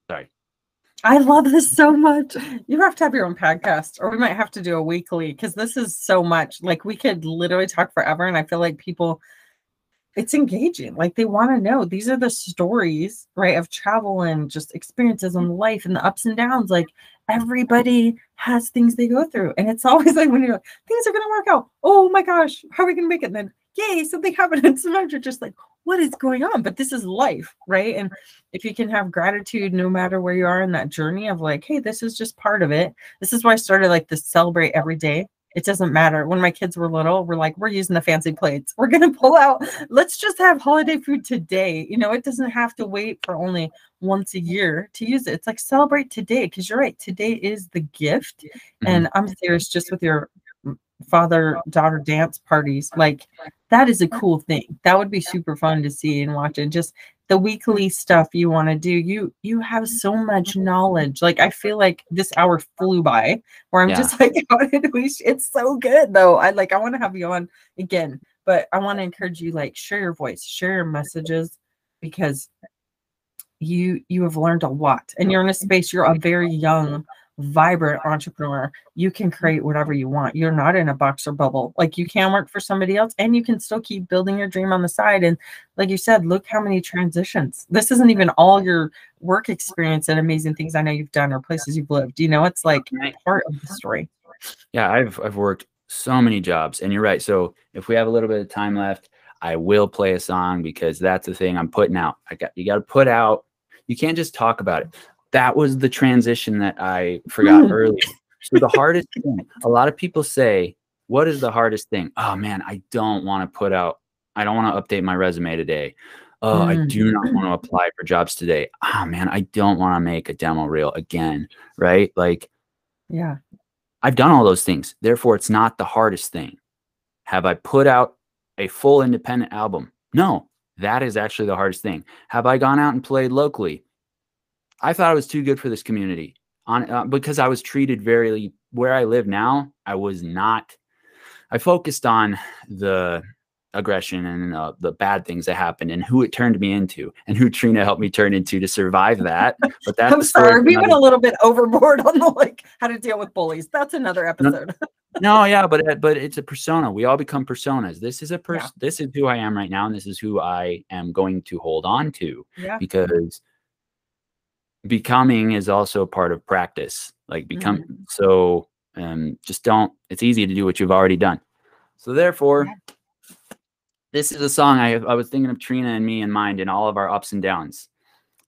Sorry. I love this so much. You have to have your own podcast, or we might have to do a weekly because this is so much. Like we could literally talk forever, and I feel like people, it's engaging. Like they want to know. These are the stories, right, of travel and just experiences in life and the ups and downs. Like everybody has things they go through, and it's always like when you're like, things are gonna work out. Oh my gosh, how are we gonna make it? And then yay, something happened. And sometimes you're just like, what is going on? But this is life, right? And if you can have gratitude no matter where you are in that journey of like, hey, this is just part of it. This is why I started like to celebrate every day. It doesn't matter. When my kids were little, we're like, we're using the fancy plates. We're going to pull out, let's just have holiday food today. You know, it doesn't have to wait for only once a year to use it. It's like celebrate today because you're right. Today is the gift. Mm-hmm. And I'm serious just with your father daughter dance parties like that is a cool thing that would be super fun to see and watch and just the weekly mm-hmm. stuff you want to do you you have mm-hmm. so much knowledge. Like i feel like this hour flew by where i'm yeah. just like oh, how did we it's so good though. I like i want to have you on again but i want to encourage you like share your voice share your messages because you you have learned a lot and you're in a space you're a very young vibrant entrepreneur, you can create whatever you want. You're not in a box or bubble. Like you can work for somebody else and you can still keep building your dream on the side. And like you said, look how many transitions. This isn't even all your work experience and amazing things I know you've done or places you've lived. You know, it's like part of the story. Yeah, I've I've worked so many jobs. And you're right. So if we have a little bit of time left, I will play a song because that's the thing I'm putting out. I got you got to put out. You can't just talk about it that was the transition that I forgot mm. earlier. So the hardest thing, a lot of people say, what is the hardest thing? Oh man, I don't want to put out, I don't want to update my resume today. Oh, mm. I do not want to apply for jobs today. Oh man, I don't want to make a demo reel again. Right. Like, yeah, I've done all those things. Therefore, it's not the hardest thing. Have I put out a full independent album? No, that is actually the hardest thing. Have I gone out and played locally? I thought I was too good for this community on uh, because I was treated very where I live now. I was not. I focused on the aggression and uh, the bad things that happened and who it turned me into and who Trina helped me turn into to survive that. But that's I'm sorry, we went a little bit overboard on the like how to deal with bullies. That's another episode. no, yeah, but uh, but it's a persona. We all become personas. This is a person. Yeah. This is who I am right now, and this is who I am going to hold on to Yeah. because becoming is also part of practice. Like become Mm-hmm. so. Um, just don't. It's easy to do what you've already done. So therefore, Yeah. this is a song I I was thinking of Trina and me in mind in all of our ups and downs,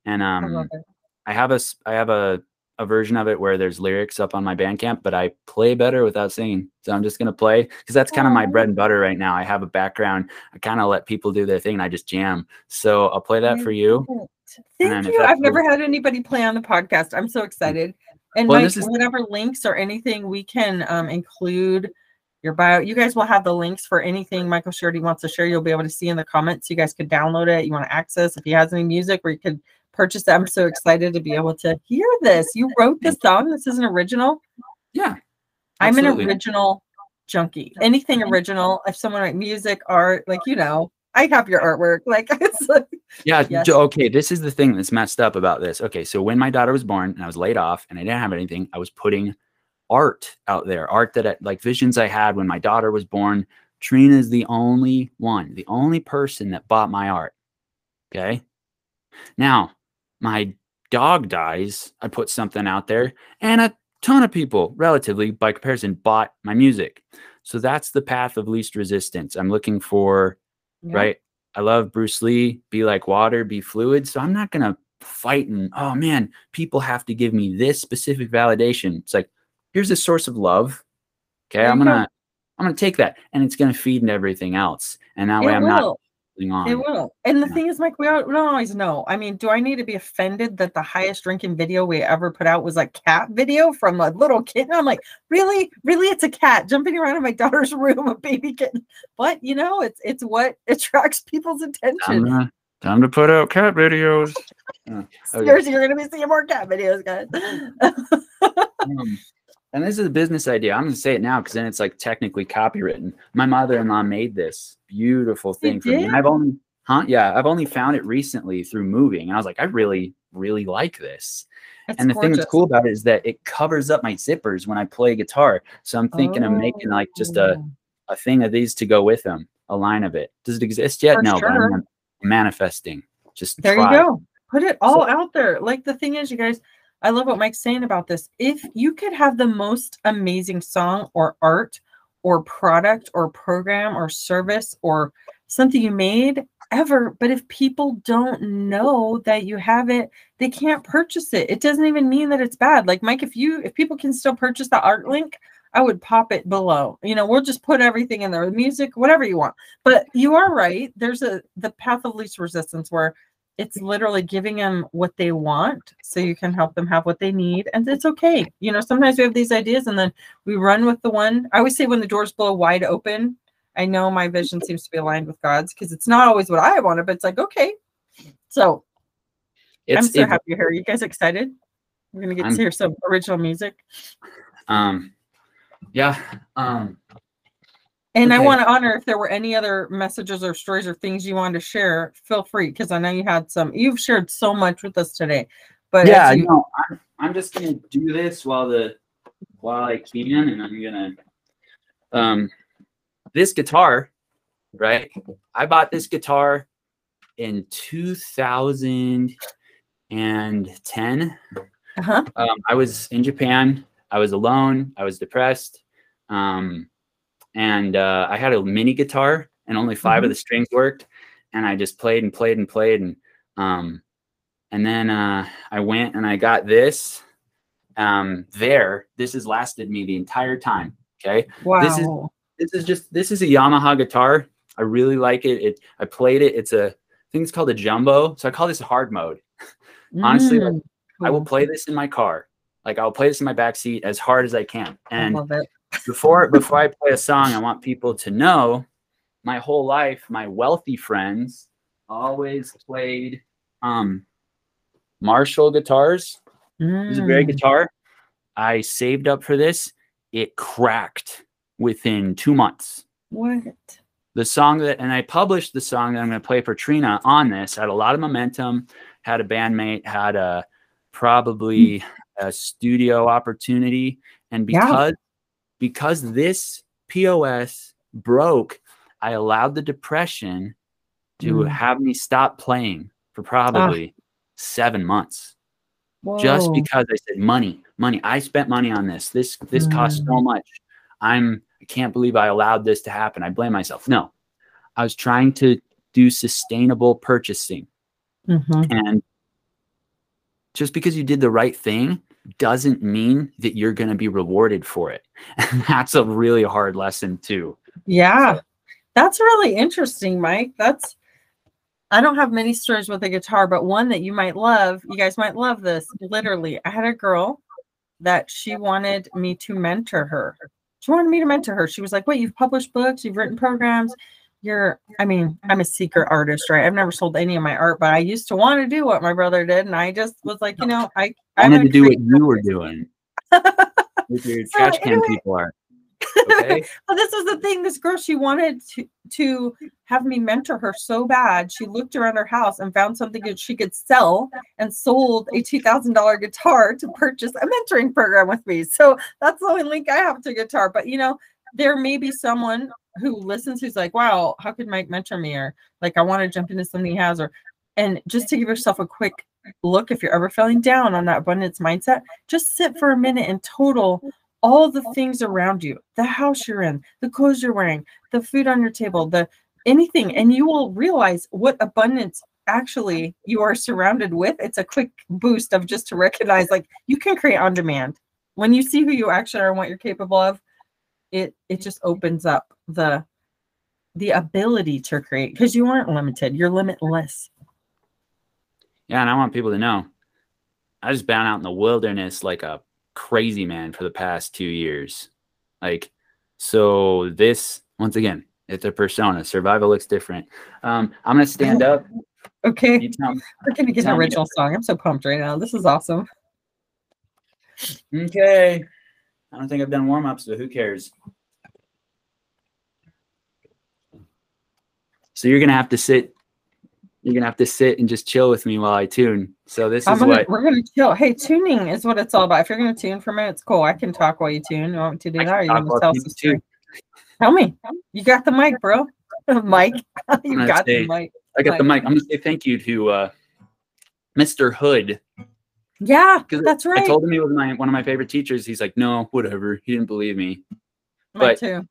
and um. it. I have a i have a a version of it where there's lyrics up on my Bandcamp, but I play better without singing. So I'm just gonna play because that's kind of my bread and butter right now. I have a background. I kind of let people do their thing, and I just jam. So I'll play that for you. love it. And Thank you. I've never had anybody play on the podcast. I'm so excited. And Well, Mike, is- whatever links or anything we can um, include your bio. You guys will have the links for anything Michael Shirty wants to share. You'll be able to see in the comments. You guys could download it. You want to access if he has any music where you could purchase it. I'm so excited to be able to hear this. You wrote this song. This is an original. Yeah, I'm an original junkie. Anything original. If someone write music, art, like you know, I have your artwork. Like it's like Yeah. Yes. Okay. This is the thing that's messed up about this. Okay. So when my daughter was born and I was laid off and I didn't have anything, I was putting art out there, art that I, like visions I had when my daughter was born. Trina is the only one, the only person that bought my art. Okay. Now, my dog dies. I put something out there and a ton of people, relatively by comparison, bought my music. So that's the path of least resistance. I'm looking for Yeah. right? I love Bruce Lee, be like water, be fluid. So I'm not going to fight and, oh man, people have to give me this specific validation. It's like, here's a source of love. Okay. I'm going to, I'm going to take that and it's going to feed into everything else. And that way I'm not holding on. It will. And the Yeah. thing is, Mike, we don't, we don't always know. I mean, do I need to be offended that the highest drinking video we ever put out was a cat video from a little kitten? I'm like, really? Really? It's a cat jumping around in my daughter's room, a baby kitten. But you know, it's it's what attracts people's Time attention. to, time to put out cat videos. Uh, okay. Seriously, you're gonna be seeing more cat videos, guys. Um, and this is a business idea. I'm going to say it now because then it's like technically copywritten. My mother-in-law made this beautiful thing for me. did? I've only, huh? Yeah, I've only found it recently through moving, and I was like, I really, really like this. It's and the thing that's cool about it is that it covers up my zippers when I play guitar. So I'm thinking of making like just a, Oh. a thing of these to go with them, a line of it. Does it exist yet? For no, but. I'm manifesting. Just There try. you go. Put it all out there. Like the thing is, you guys, I love what Mike's saying about this. If you could have the most amazing song or art or product or program or service or something you made ever, but if people don't know that you have it, they can't purchase it. It doesn't even mean that it's bad. Like Mike, if you if people can still purchase the art link, I would pop it below. You know, we'll just put everything in there, the music, whatever you want. But you are right. There's a the path of least resistance where it's literally giving them what they want so you can help them have what they need and it's okay. You know sometimes we have these ideas and then we run with the one. I always say when the doors blow wide open i know my vision seems to be aligned with god's because it's not always what i wanted but it's like okay. So i'm so it- happy here. Are you guys excited? We're gonna get I'm- to hear some original music. Um, yeah. Um, and i want to honor if there were any other messages or stories or things you wanted to share feel free because i know you had some you've shared so much with us today but yeah, you- no, I'm, I'm just gonna do this while the while I can, and I'm gonna um this guitar, right? I bought this guitar in 2010. uh-huh Um, I was in Japan. I was alone. I was depressed, um, and uh, I had a mini guitar, and only 5 of the strings worked. And I just played and played and played, and um, and then uh, I went and I got this. Um, there, this has lasted me the entire time. Okay, wow This is- this is just this is a Yamaha guitar. I really like it. It I played it. It's a thing. It's called a jumbo. So I call this hard mode. honestly, like, Mm, I will play this in my car. Like I'll play this in my back seat as hard as I can. I And love it. Before before I play a song, I want people to know my whole life, my wealthy friends always played um Marshall guitars. It was a great Mm, guitar. I saved up for this. It cracked within two months. What? The song that, and I published the song that I'm going to play for Trina on this. Had a lot of momentum. Had a bandmate. Had a probably a studio opportunity, and Yeah. Because this POS broke, I allowed the depression to Mm. have me stop playing for probably seven months Whoa. just because I said money, money. I spent money on this. This this cost Mm. so much. I'm I can't believe I allowed this to happen. I blame myself. No. I was trying to do sustainable purchasing. Mhm. And just because you did the right thing doesn't mean that you're going to be rewarded for it. And that's a really hard lesson too. Yeah. That's really interesting, Mike. That's I don't have many stories with a guitar, but one that you might love, you guys might love this. Literally, I had a girl that she wanted me to mentor her. She wanted me to mentor her. She was like, Wait, you've published books, you've written programs. You're, I mean, I'm a secret artist, right? I've never sold any of my art, but I used to want to do what my brother did. And I just was like, you know, I, I I'm wanted to gonna do what you were doing. with your So trash can anyway- people are. Okay. Well, this was the thing. This girl, she wanted to to have me mentor her so bad. She looked around her house and found something that she could sell and sold a two thousand dollar guitar to purchase a mentoring program with me. So that's the only link I have to guitar. But you know, there may be someone who listens who's like, "Wow, how could Mike mentor me?" Or like, "I want to jump into something he has." Or and just to give yourself a quick look, if you're ever feeling down on that abundance mindset, just sit for a minute and total all the things around you the house you're in the clothes you're wearing the food on your table the anything and you will realize what abundance actually you are surrounded with it's a quick boost of just to recognize like you can create on demand when you see who you actually are and what you're capable of it it just opens up the the ability to create because you aren't limited you're limitless Yeah, and I want people to know. I just been out in the wilderness like a crazy man for the past two years. Like, so this once again, it's a persona. Survival looks different. Um, I'm gonna stand up. okay tell we're gonna get an original song i'm so pumped right now this is awesome Okay. I don't think I've done warm ups, but who cares? So you're gonna have to sit. You're gonna have to sit and just chill with me while I tune. So this I'm is gonna, what we're gonna chill. Hey, tuning is what it's all about. If you're gonna tune for a minute, it's cool. I can talk while you tune. You want me to do that? Or you to tell us story? Tell me. You got the mic, bro. Mike, you got say- the mic. I got the mic. I'm gonna say thank you to uh, Mr. Hood. Yeah, 'Cause that's right. I told him he was my one of my favorite teachers. He's like, no, whatever. He didn't believe me. Mine but- too.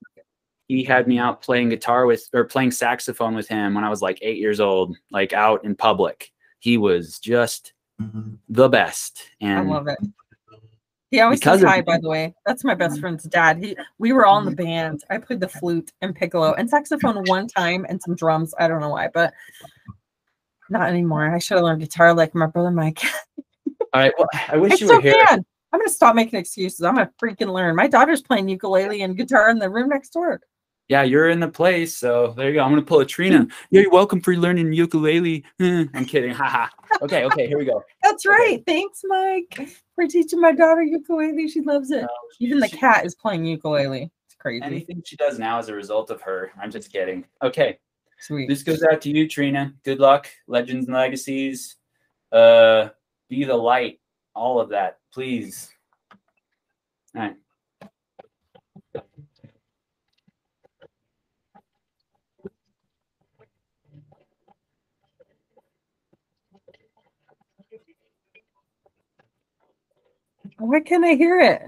He had me out playing guitar with or playing saxophone with him when I was like eight years old, like out in public. He was just mm-hmm. the best. I love it. He always says hi, by the way. That's my best mm-hmm. friend's dad. He we were all in the mm-hmm. band. I played the flute and piccolo and saxophone one time and some drums. I don't know why, but not anymore. I should have learned guitar like my brother Mike. all right, well, I I wish you were here. can. I'm gonna stop making excuses. I'm gonna freaking learn. My daughter's playing ukulele and guitar in the room next door. Yeah, you're in the place. So there you go. I'm gonna pull a Trina. Yeah, you're welcome for learning ukulele. I'm kidding. Haha. okay, okay, here we go. That's Okay. right. Thanks, Mike, for teaching my daughter ukulele. She loves it. Even the cat is playing ukulele. It's crazy. Anything she does now is a result of her. I'm just kidding. Okay. Sweet. This goes out to you, Trina. Good luck, legends and legacies. Uh, be the light. All of that, please. All right. Why can't I hear it?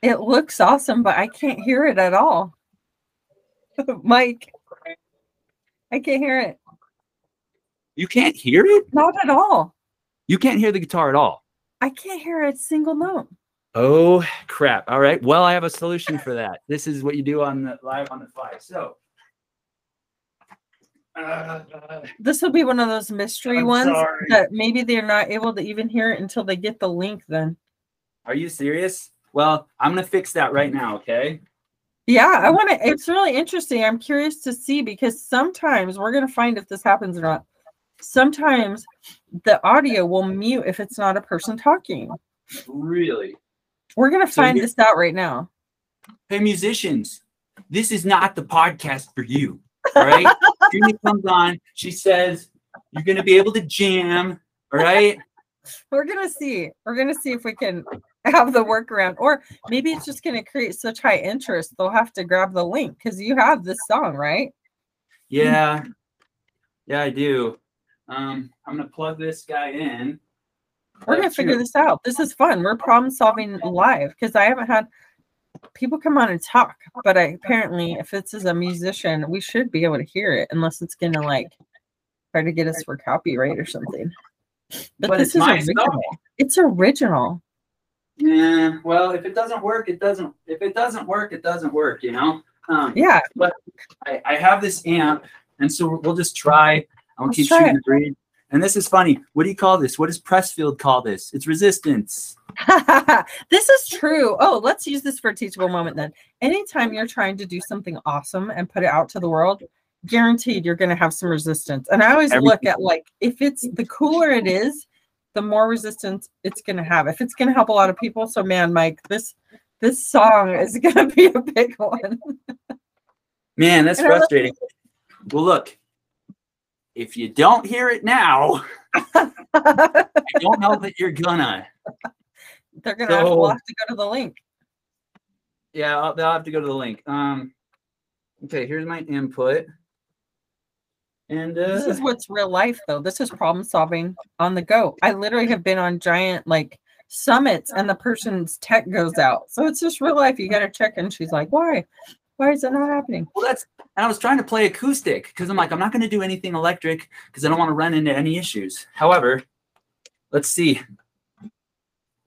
It looks awesome, but I can't hear it at all. Mike, I can't hear it. You can't hear it. Not at all. You can't hear the guitar at all. I can't hear a single note. Oh crap! All right. Well, I have a solution for that. This is what you do on the live on the fly. So. Uh, This will be one of those mystery I'm ones sorry. that maybe they're not able to even hear it until they get the link then. are you serious? Well, I'm gonna fix that right now. Okay. Yeah, I mm. want to. It's really interesting. I'm curious to see because sometimes we're going to find if this happens or not. Sometimes the audio will mute if it's not a person talking. Really. We're going to find here- this out right now. Hey, musicians, this is not the podcast for you. All right. Trina comes on. She says, You're going to be able to jam. All right. We're gonna see. We're gonna see if we can have the workaround, or maybe it's just gonna create such high interest they'll have to grab the link because you have this song, right? Yeah. Yeah, I do. Um, I'm gonna plug this guy in. We're gonna That's figure this out. This is fun. We're problem solving live because I haven't had people come on and talk, but I apparently if it's as a musician, we should be able to hear it unless it's gonna like try to get us for copyright or something. But, But this is original. song. It's original. Yeah. Well, if it doesn't work, it doesn't. If it doesn't work, it doesn't work. You know. Um, Yeah. I, I have this amp, and so we'll just try. I'll keep shooting the breed. And this is funny. What do you call this? What does Pressfield call this? It's resistance. this is true. Oh, let's use this for a teachable moment then. Anytime you're trying to do something awesome and put it out to the world, guaranteed you're going to have some resistance. And I always Every- look at like if it's the cooler it is, the more resistance it's going to have. If it's going to help a lot of people, so man, Mike, this this song is going to be a big one. Man, that's And frustrating. Well, look, if you don't hear it now, I don't know that you're gonna. They're going to have, we'll have to go to the link. Yeah, I'll, they'll have to go to the link. Um, okay, here's my input. And This uh, is what's real life though. This is problem solving on the go. I literally have been on giant like summits and the person's tech goes out. So it's just real life. You got to check and she's like, "Why? Why is it not happening?" well, that's. And I was trying to play acoustic because I'm like, I'm not going to do anything electric because I don't want to run into any issues. However, let's see.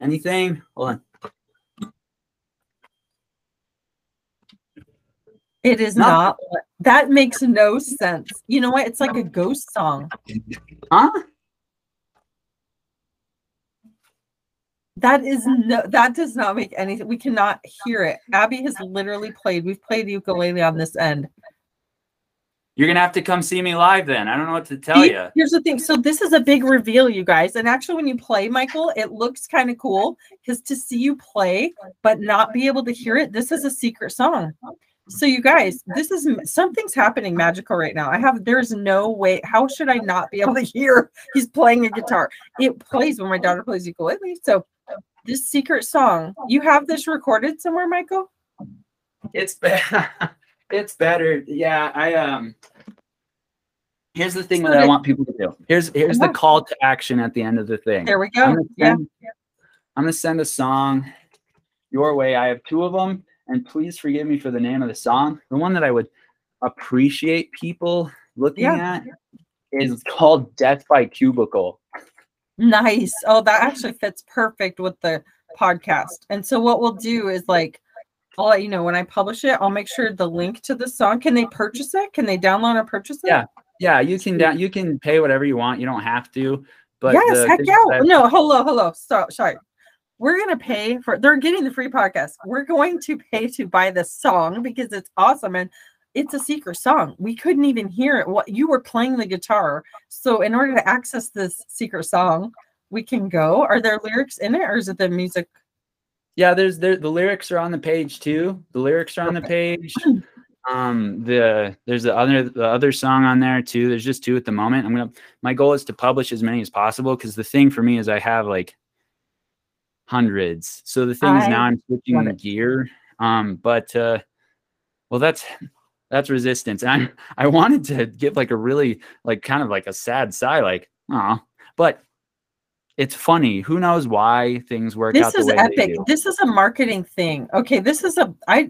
Anything? Hold on. It is Not- not. That makes no sense. You know what? It's like a ghost song. Huh? That is no that does not make any we cannot hear it. Abby has literally played. We've played ukulele on this end. You're gonna have to come see me live then. I don't know what to tell you. Here's the thing. So this is a big reveal, you guys. And actually, when you play, Michael, it looks kind of cool because to see you play but not be able to hear it, this is a secret song. So you guys, this is something's happening magical right now. I have there's no way. How should I not be able to hear he's playing a guitar? It plays when my daughter plays ukulele. So this secret song, you have this recorded somewhere, Michael? It's better. it's better. Yeah, I um. Here's the thing So that I did- want people to do. Here's here's the Uh-huh. call to action at the end of the thing. There we I'm go. gonna, Yeah. I'm gonna send a song your way. I have two of them, and please forgive me for the name of the song. The one that I would appreciate people looking Yeah. at is called "Death by Cubicle." Nice. Oh, that actually fits perfect with the podcast. And so what we'll do is like I'll let you know when I publish it, I'll make sure the link to the song. Can they purchase it? Can they download or purchase it? Yeah, Yeah, you can down, you can pay whatever you want. You don't have to. But yes, heck yeah. No, hello, hello. So sorry. We're gonna pay for they're getting the free podcast. We're going to pay to buy the song because it's awesome and it's a secret song. We couldn't even hear it. What you were playing the guitar. So in order to access this secret song, we can go. Are there lyrics in it or is it the music? Yeah, there's there the lyrics are on the page too. The lyrics are on the page. Um, the there's the other the other song on there too. There's just two at the moment. I'm gonna my goal is to publish as many as possible because the thing for me is I have like hundreds. So the thing is now I I'm switching it. gear. Um, but uh well that's that's resistance. And I I wanted to give like a really like kind of like a sad sigh, like, oh, but it's funny. Who knows why things work This out the is way they epic. do. This is a marketing thing. Okay, this is a I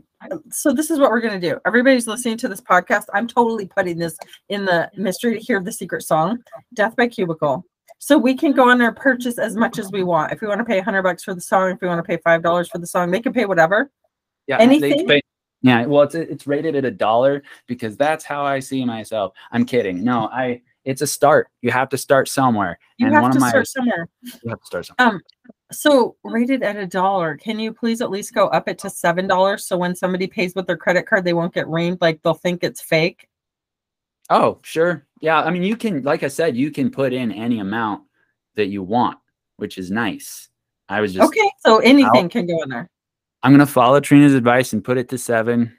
so this is what we're gonna do. Everybody's listening to this podcast. I'm totally putting this in the mystery to hear the secret song, Death by Cubicle. So we can go on there and purchase as much as we want. If we want to pay a hundred bucks for the song, if we want to pay five dollars for the song, they can pay whatever. Yeah, they Anything? pay- yeah, well, it's it's rated at a dollar because that's how I see myself. I'm kidding. No, I. It's a start. You have to start somewhere, You and have one to of my start somewhere. you have to start somewhere. Um, So rated at a dollar, can you please at least go up it to seven dollars? So when somebody pays with their credit card, they won't get reamed, like they'll think it's fake. Oh, sure. Yeah, I mean, you can, like I said, you can put in any amount that you want, which is nice. I was just Okay, so anything can go in there. I'm gonna follow Trina's advice and put it to seven.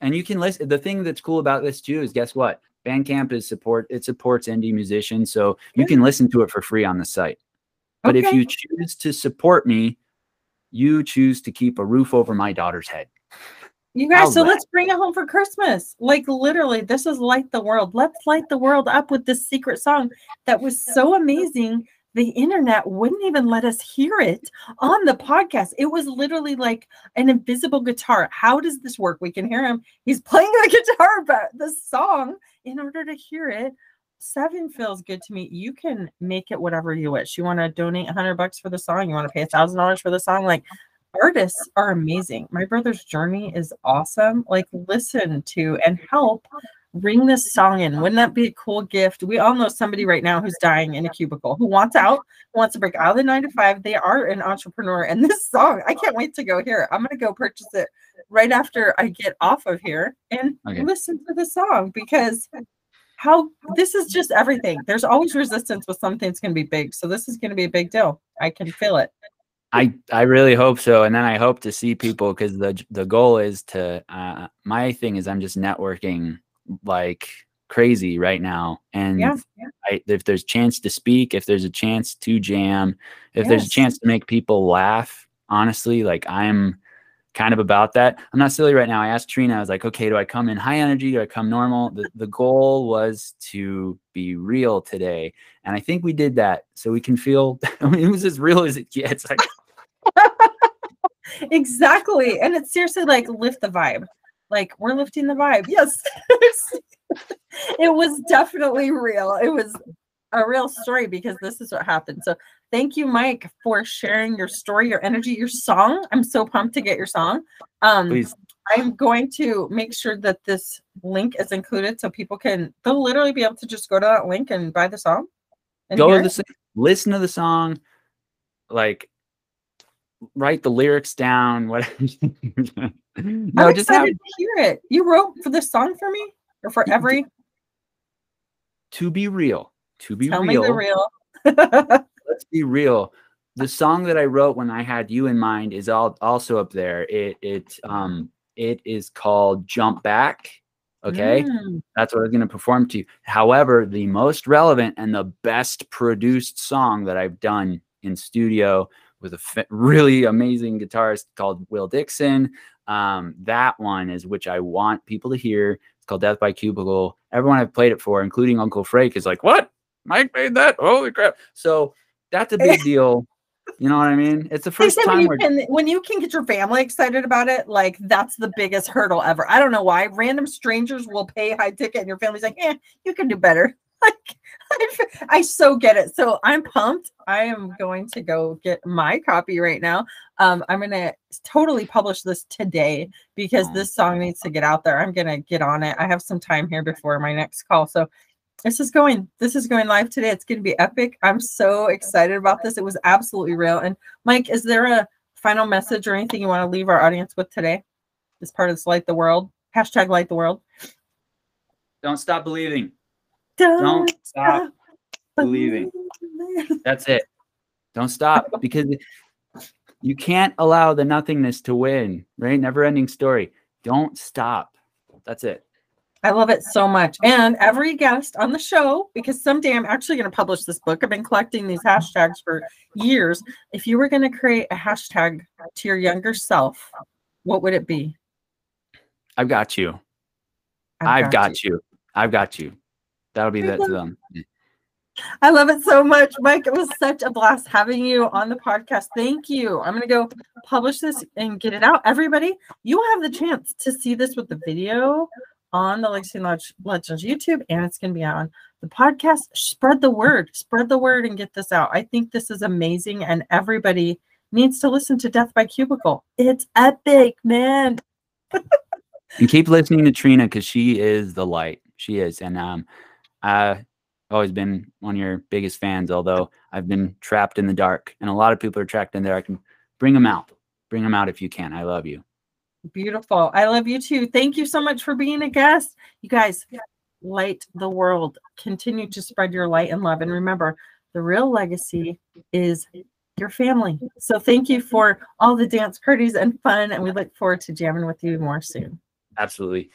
And you can listen. The thing that's cool about this too is guess what? Bandcamp is support. It supports indie musicians, so you can listen to it for free on the site. But if you choose to support me, you choose to keep a roof over my daughter's head. You guys, so let's bring it home for Christmas. Like literally, this is light the world. Let's light the world up with this secret song that was so amazing. The internet wouldn't even let us hear it on the podcast. It was literally like an invisible guitar. How does this work? We can hear him. He's playing the guitar, but the song, in order to hear it, seven feels good to me. You can make it whatever you wish. You want to donate a hundred bucks for the song, you want to pay a thousand dollars for the song, like artists are amazing. My brother's journey is awesome. Like, listen to and help ring this song in. Wouldn't that be a cool gift? We all know somebody right now who's dying in a cubicle who wants out, who wants to break out of the nine to five. They are an entrepreneur. And this song, I can't wait to go hear it. I'm going to go purchase it right after I get off of here and Okay. listen to the song because how this is just everything. There's always resistance with something that's going to be big. So this is going to be a big deal. I can feel it. I I really hope so, and then I hope to see people because the the goal is to. Uh, my thing is I'm just networking like crazy right now, and Yeah. yeah. I, if there's chance to speak, if there's a chance to jam, if there's a chance to make people laugh, honestly, like I'm kind of about that. I'm not silly right now. I asked Trina, I was like, okay, do I come in high energy? Do I come normal? The, the goal was to be real today. And I think we did that. So we can feel, I mean, it was as real as it gets. Like, exactly. And it's seriously like lift the vibe. Like we're lifting the vibe. Yes. It was definitely real. It was a real story because this is what happened. So thank you mike for sharing your story your energy your song. I'm so pumped to get your song. Um please. i'm going to make sure that this link is included so people can they'll literally be able to just go to that link and buy the song and Go to the, listen to the song, like write the lyrics down. Whatever. no, i'm just have excited to hear it you wrote for this song for me or for every to be real. To be Tell real. me the real. let's be real. The song that I wrote when I had you in mind is all also up there. It it um it is called Jump Back. Okay. Mm, That's what I was going to perform to you. However, the most relevant and the best produced song that I've done in studio with a really amazing guitarist called Will Dixon. Um, that one is which I want people to hear. It's called Death by Cubicle. Everyone I've played it for, including Uncle Frank, is like, "What? Mike made that? Holy crap!" So that's a big deal. You know what I mean? It's the first time you, can, when you can get your family excited about it, like that's the biggest hurdle ever. I don't know why. Random strangers will pay high ticket, and your family's like, "Eh, you can do better." Like, I, I so get it. So I'm pumped. I am going to go get my copy right now. Um, I'm gonna totally publish this today because this song needs to get out there. I'm gonna get on it. I have some time here before my next call, so this is going this is going live today it's going to be epic i'm so excited about this it was absolutely real and mike is there a final message or anything you want to leave our audience with today as part of this light the world hashtag light the world don't stop believing. Don't stop believing. believing. That's it. Don't stop because you can't allow the nothingness to win, right? Never ending story. Don't stop. That's it. I love it so much. And every guest on the show, because someday I'm actually going to publish this book. I've been collecting these hashtags for years. If you were going to create a hashtag to your younger self, what would it be? I've got you. I've, got, you. I've got you. That'll be I that to them. I love it so much, Mike. It was such a blast having you on the podcast. Thank you. I'm going to go publish this and get it out. Everybody, you will have the chance to see this with the video on the Legacy Lodge Legends YouTube, and it's going to be on the podcast. Spread the word, spread the word, and get this out. I think this is amazing, and everybody needs to listen to Death by Cubicle. It's epic, man. And keep listening to Trina because she is the light. She is. And um I've always been one of your biggest fans, although I've been trapped in the dark. And a lot of people are trapped in there. I can bring them out. Bring them out if you can. I love you. Beautiful. I love you too. Thank you so much for being a guest. You guys, light the world. Continue to spread your light and love. And remember, the real legacy is your family. So thank you for all the dance parties and fun. And we look forward to jamming with you more soon. Absolutely.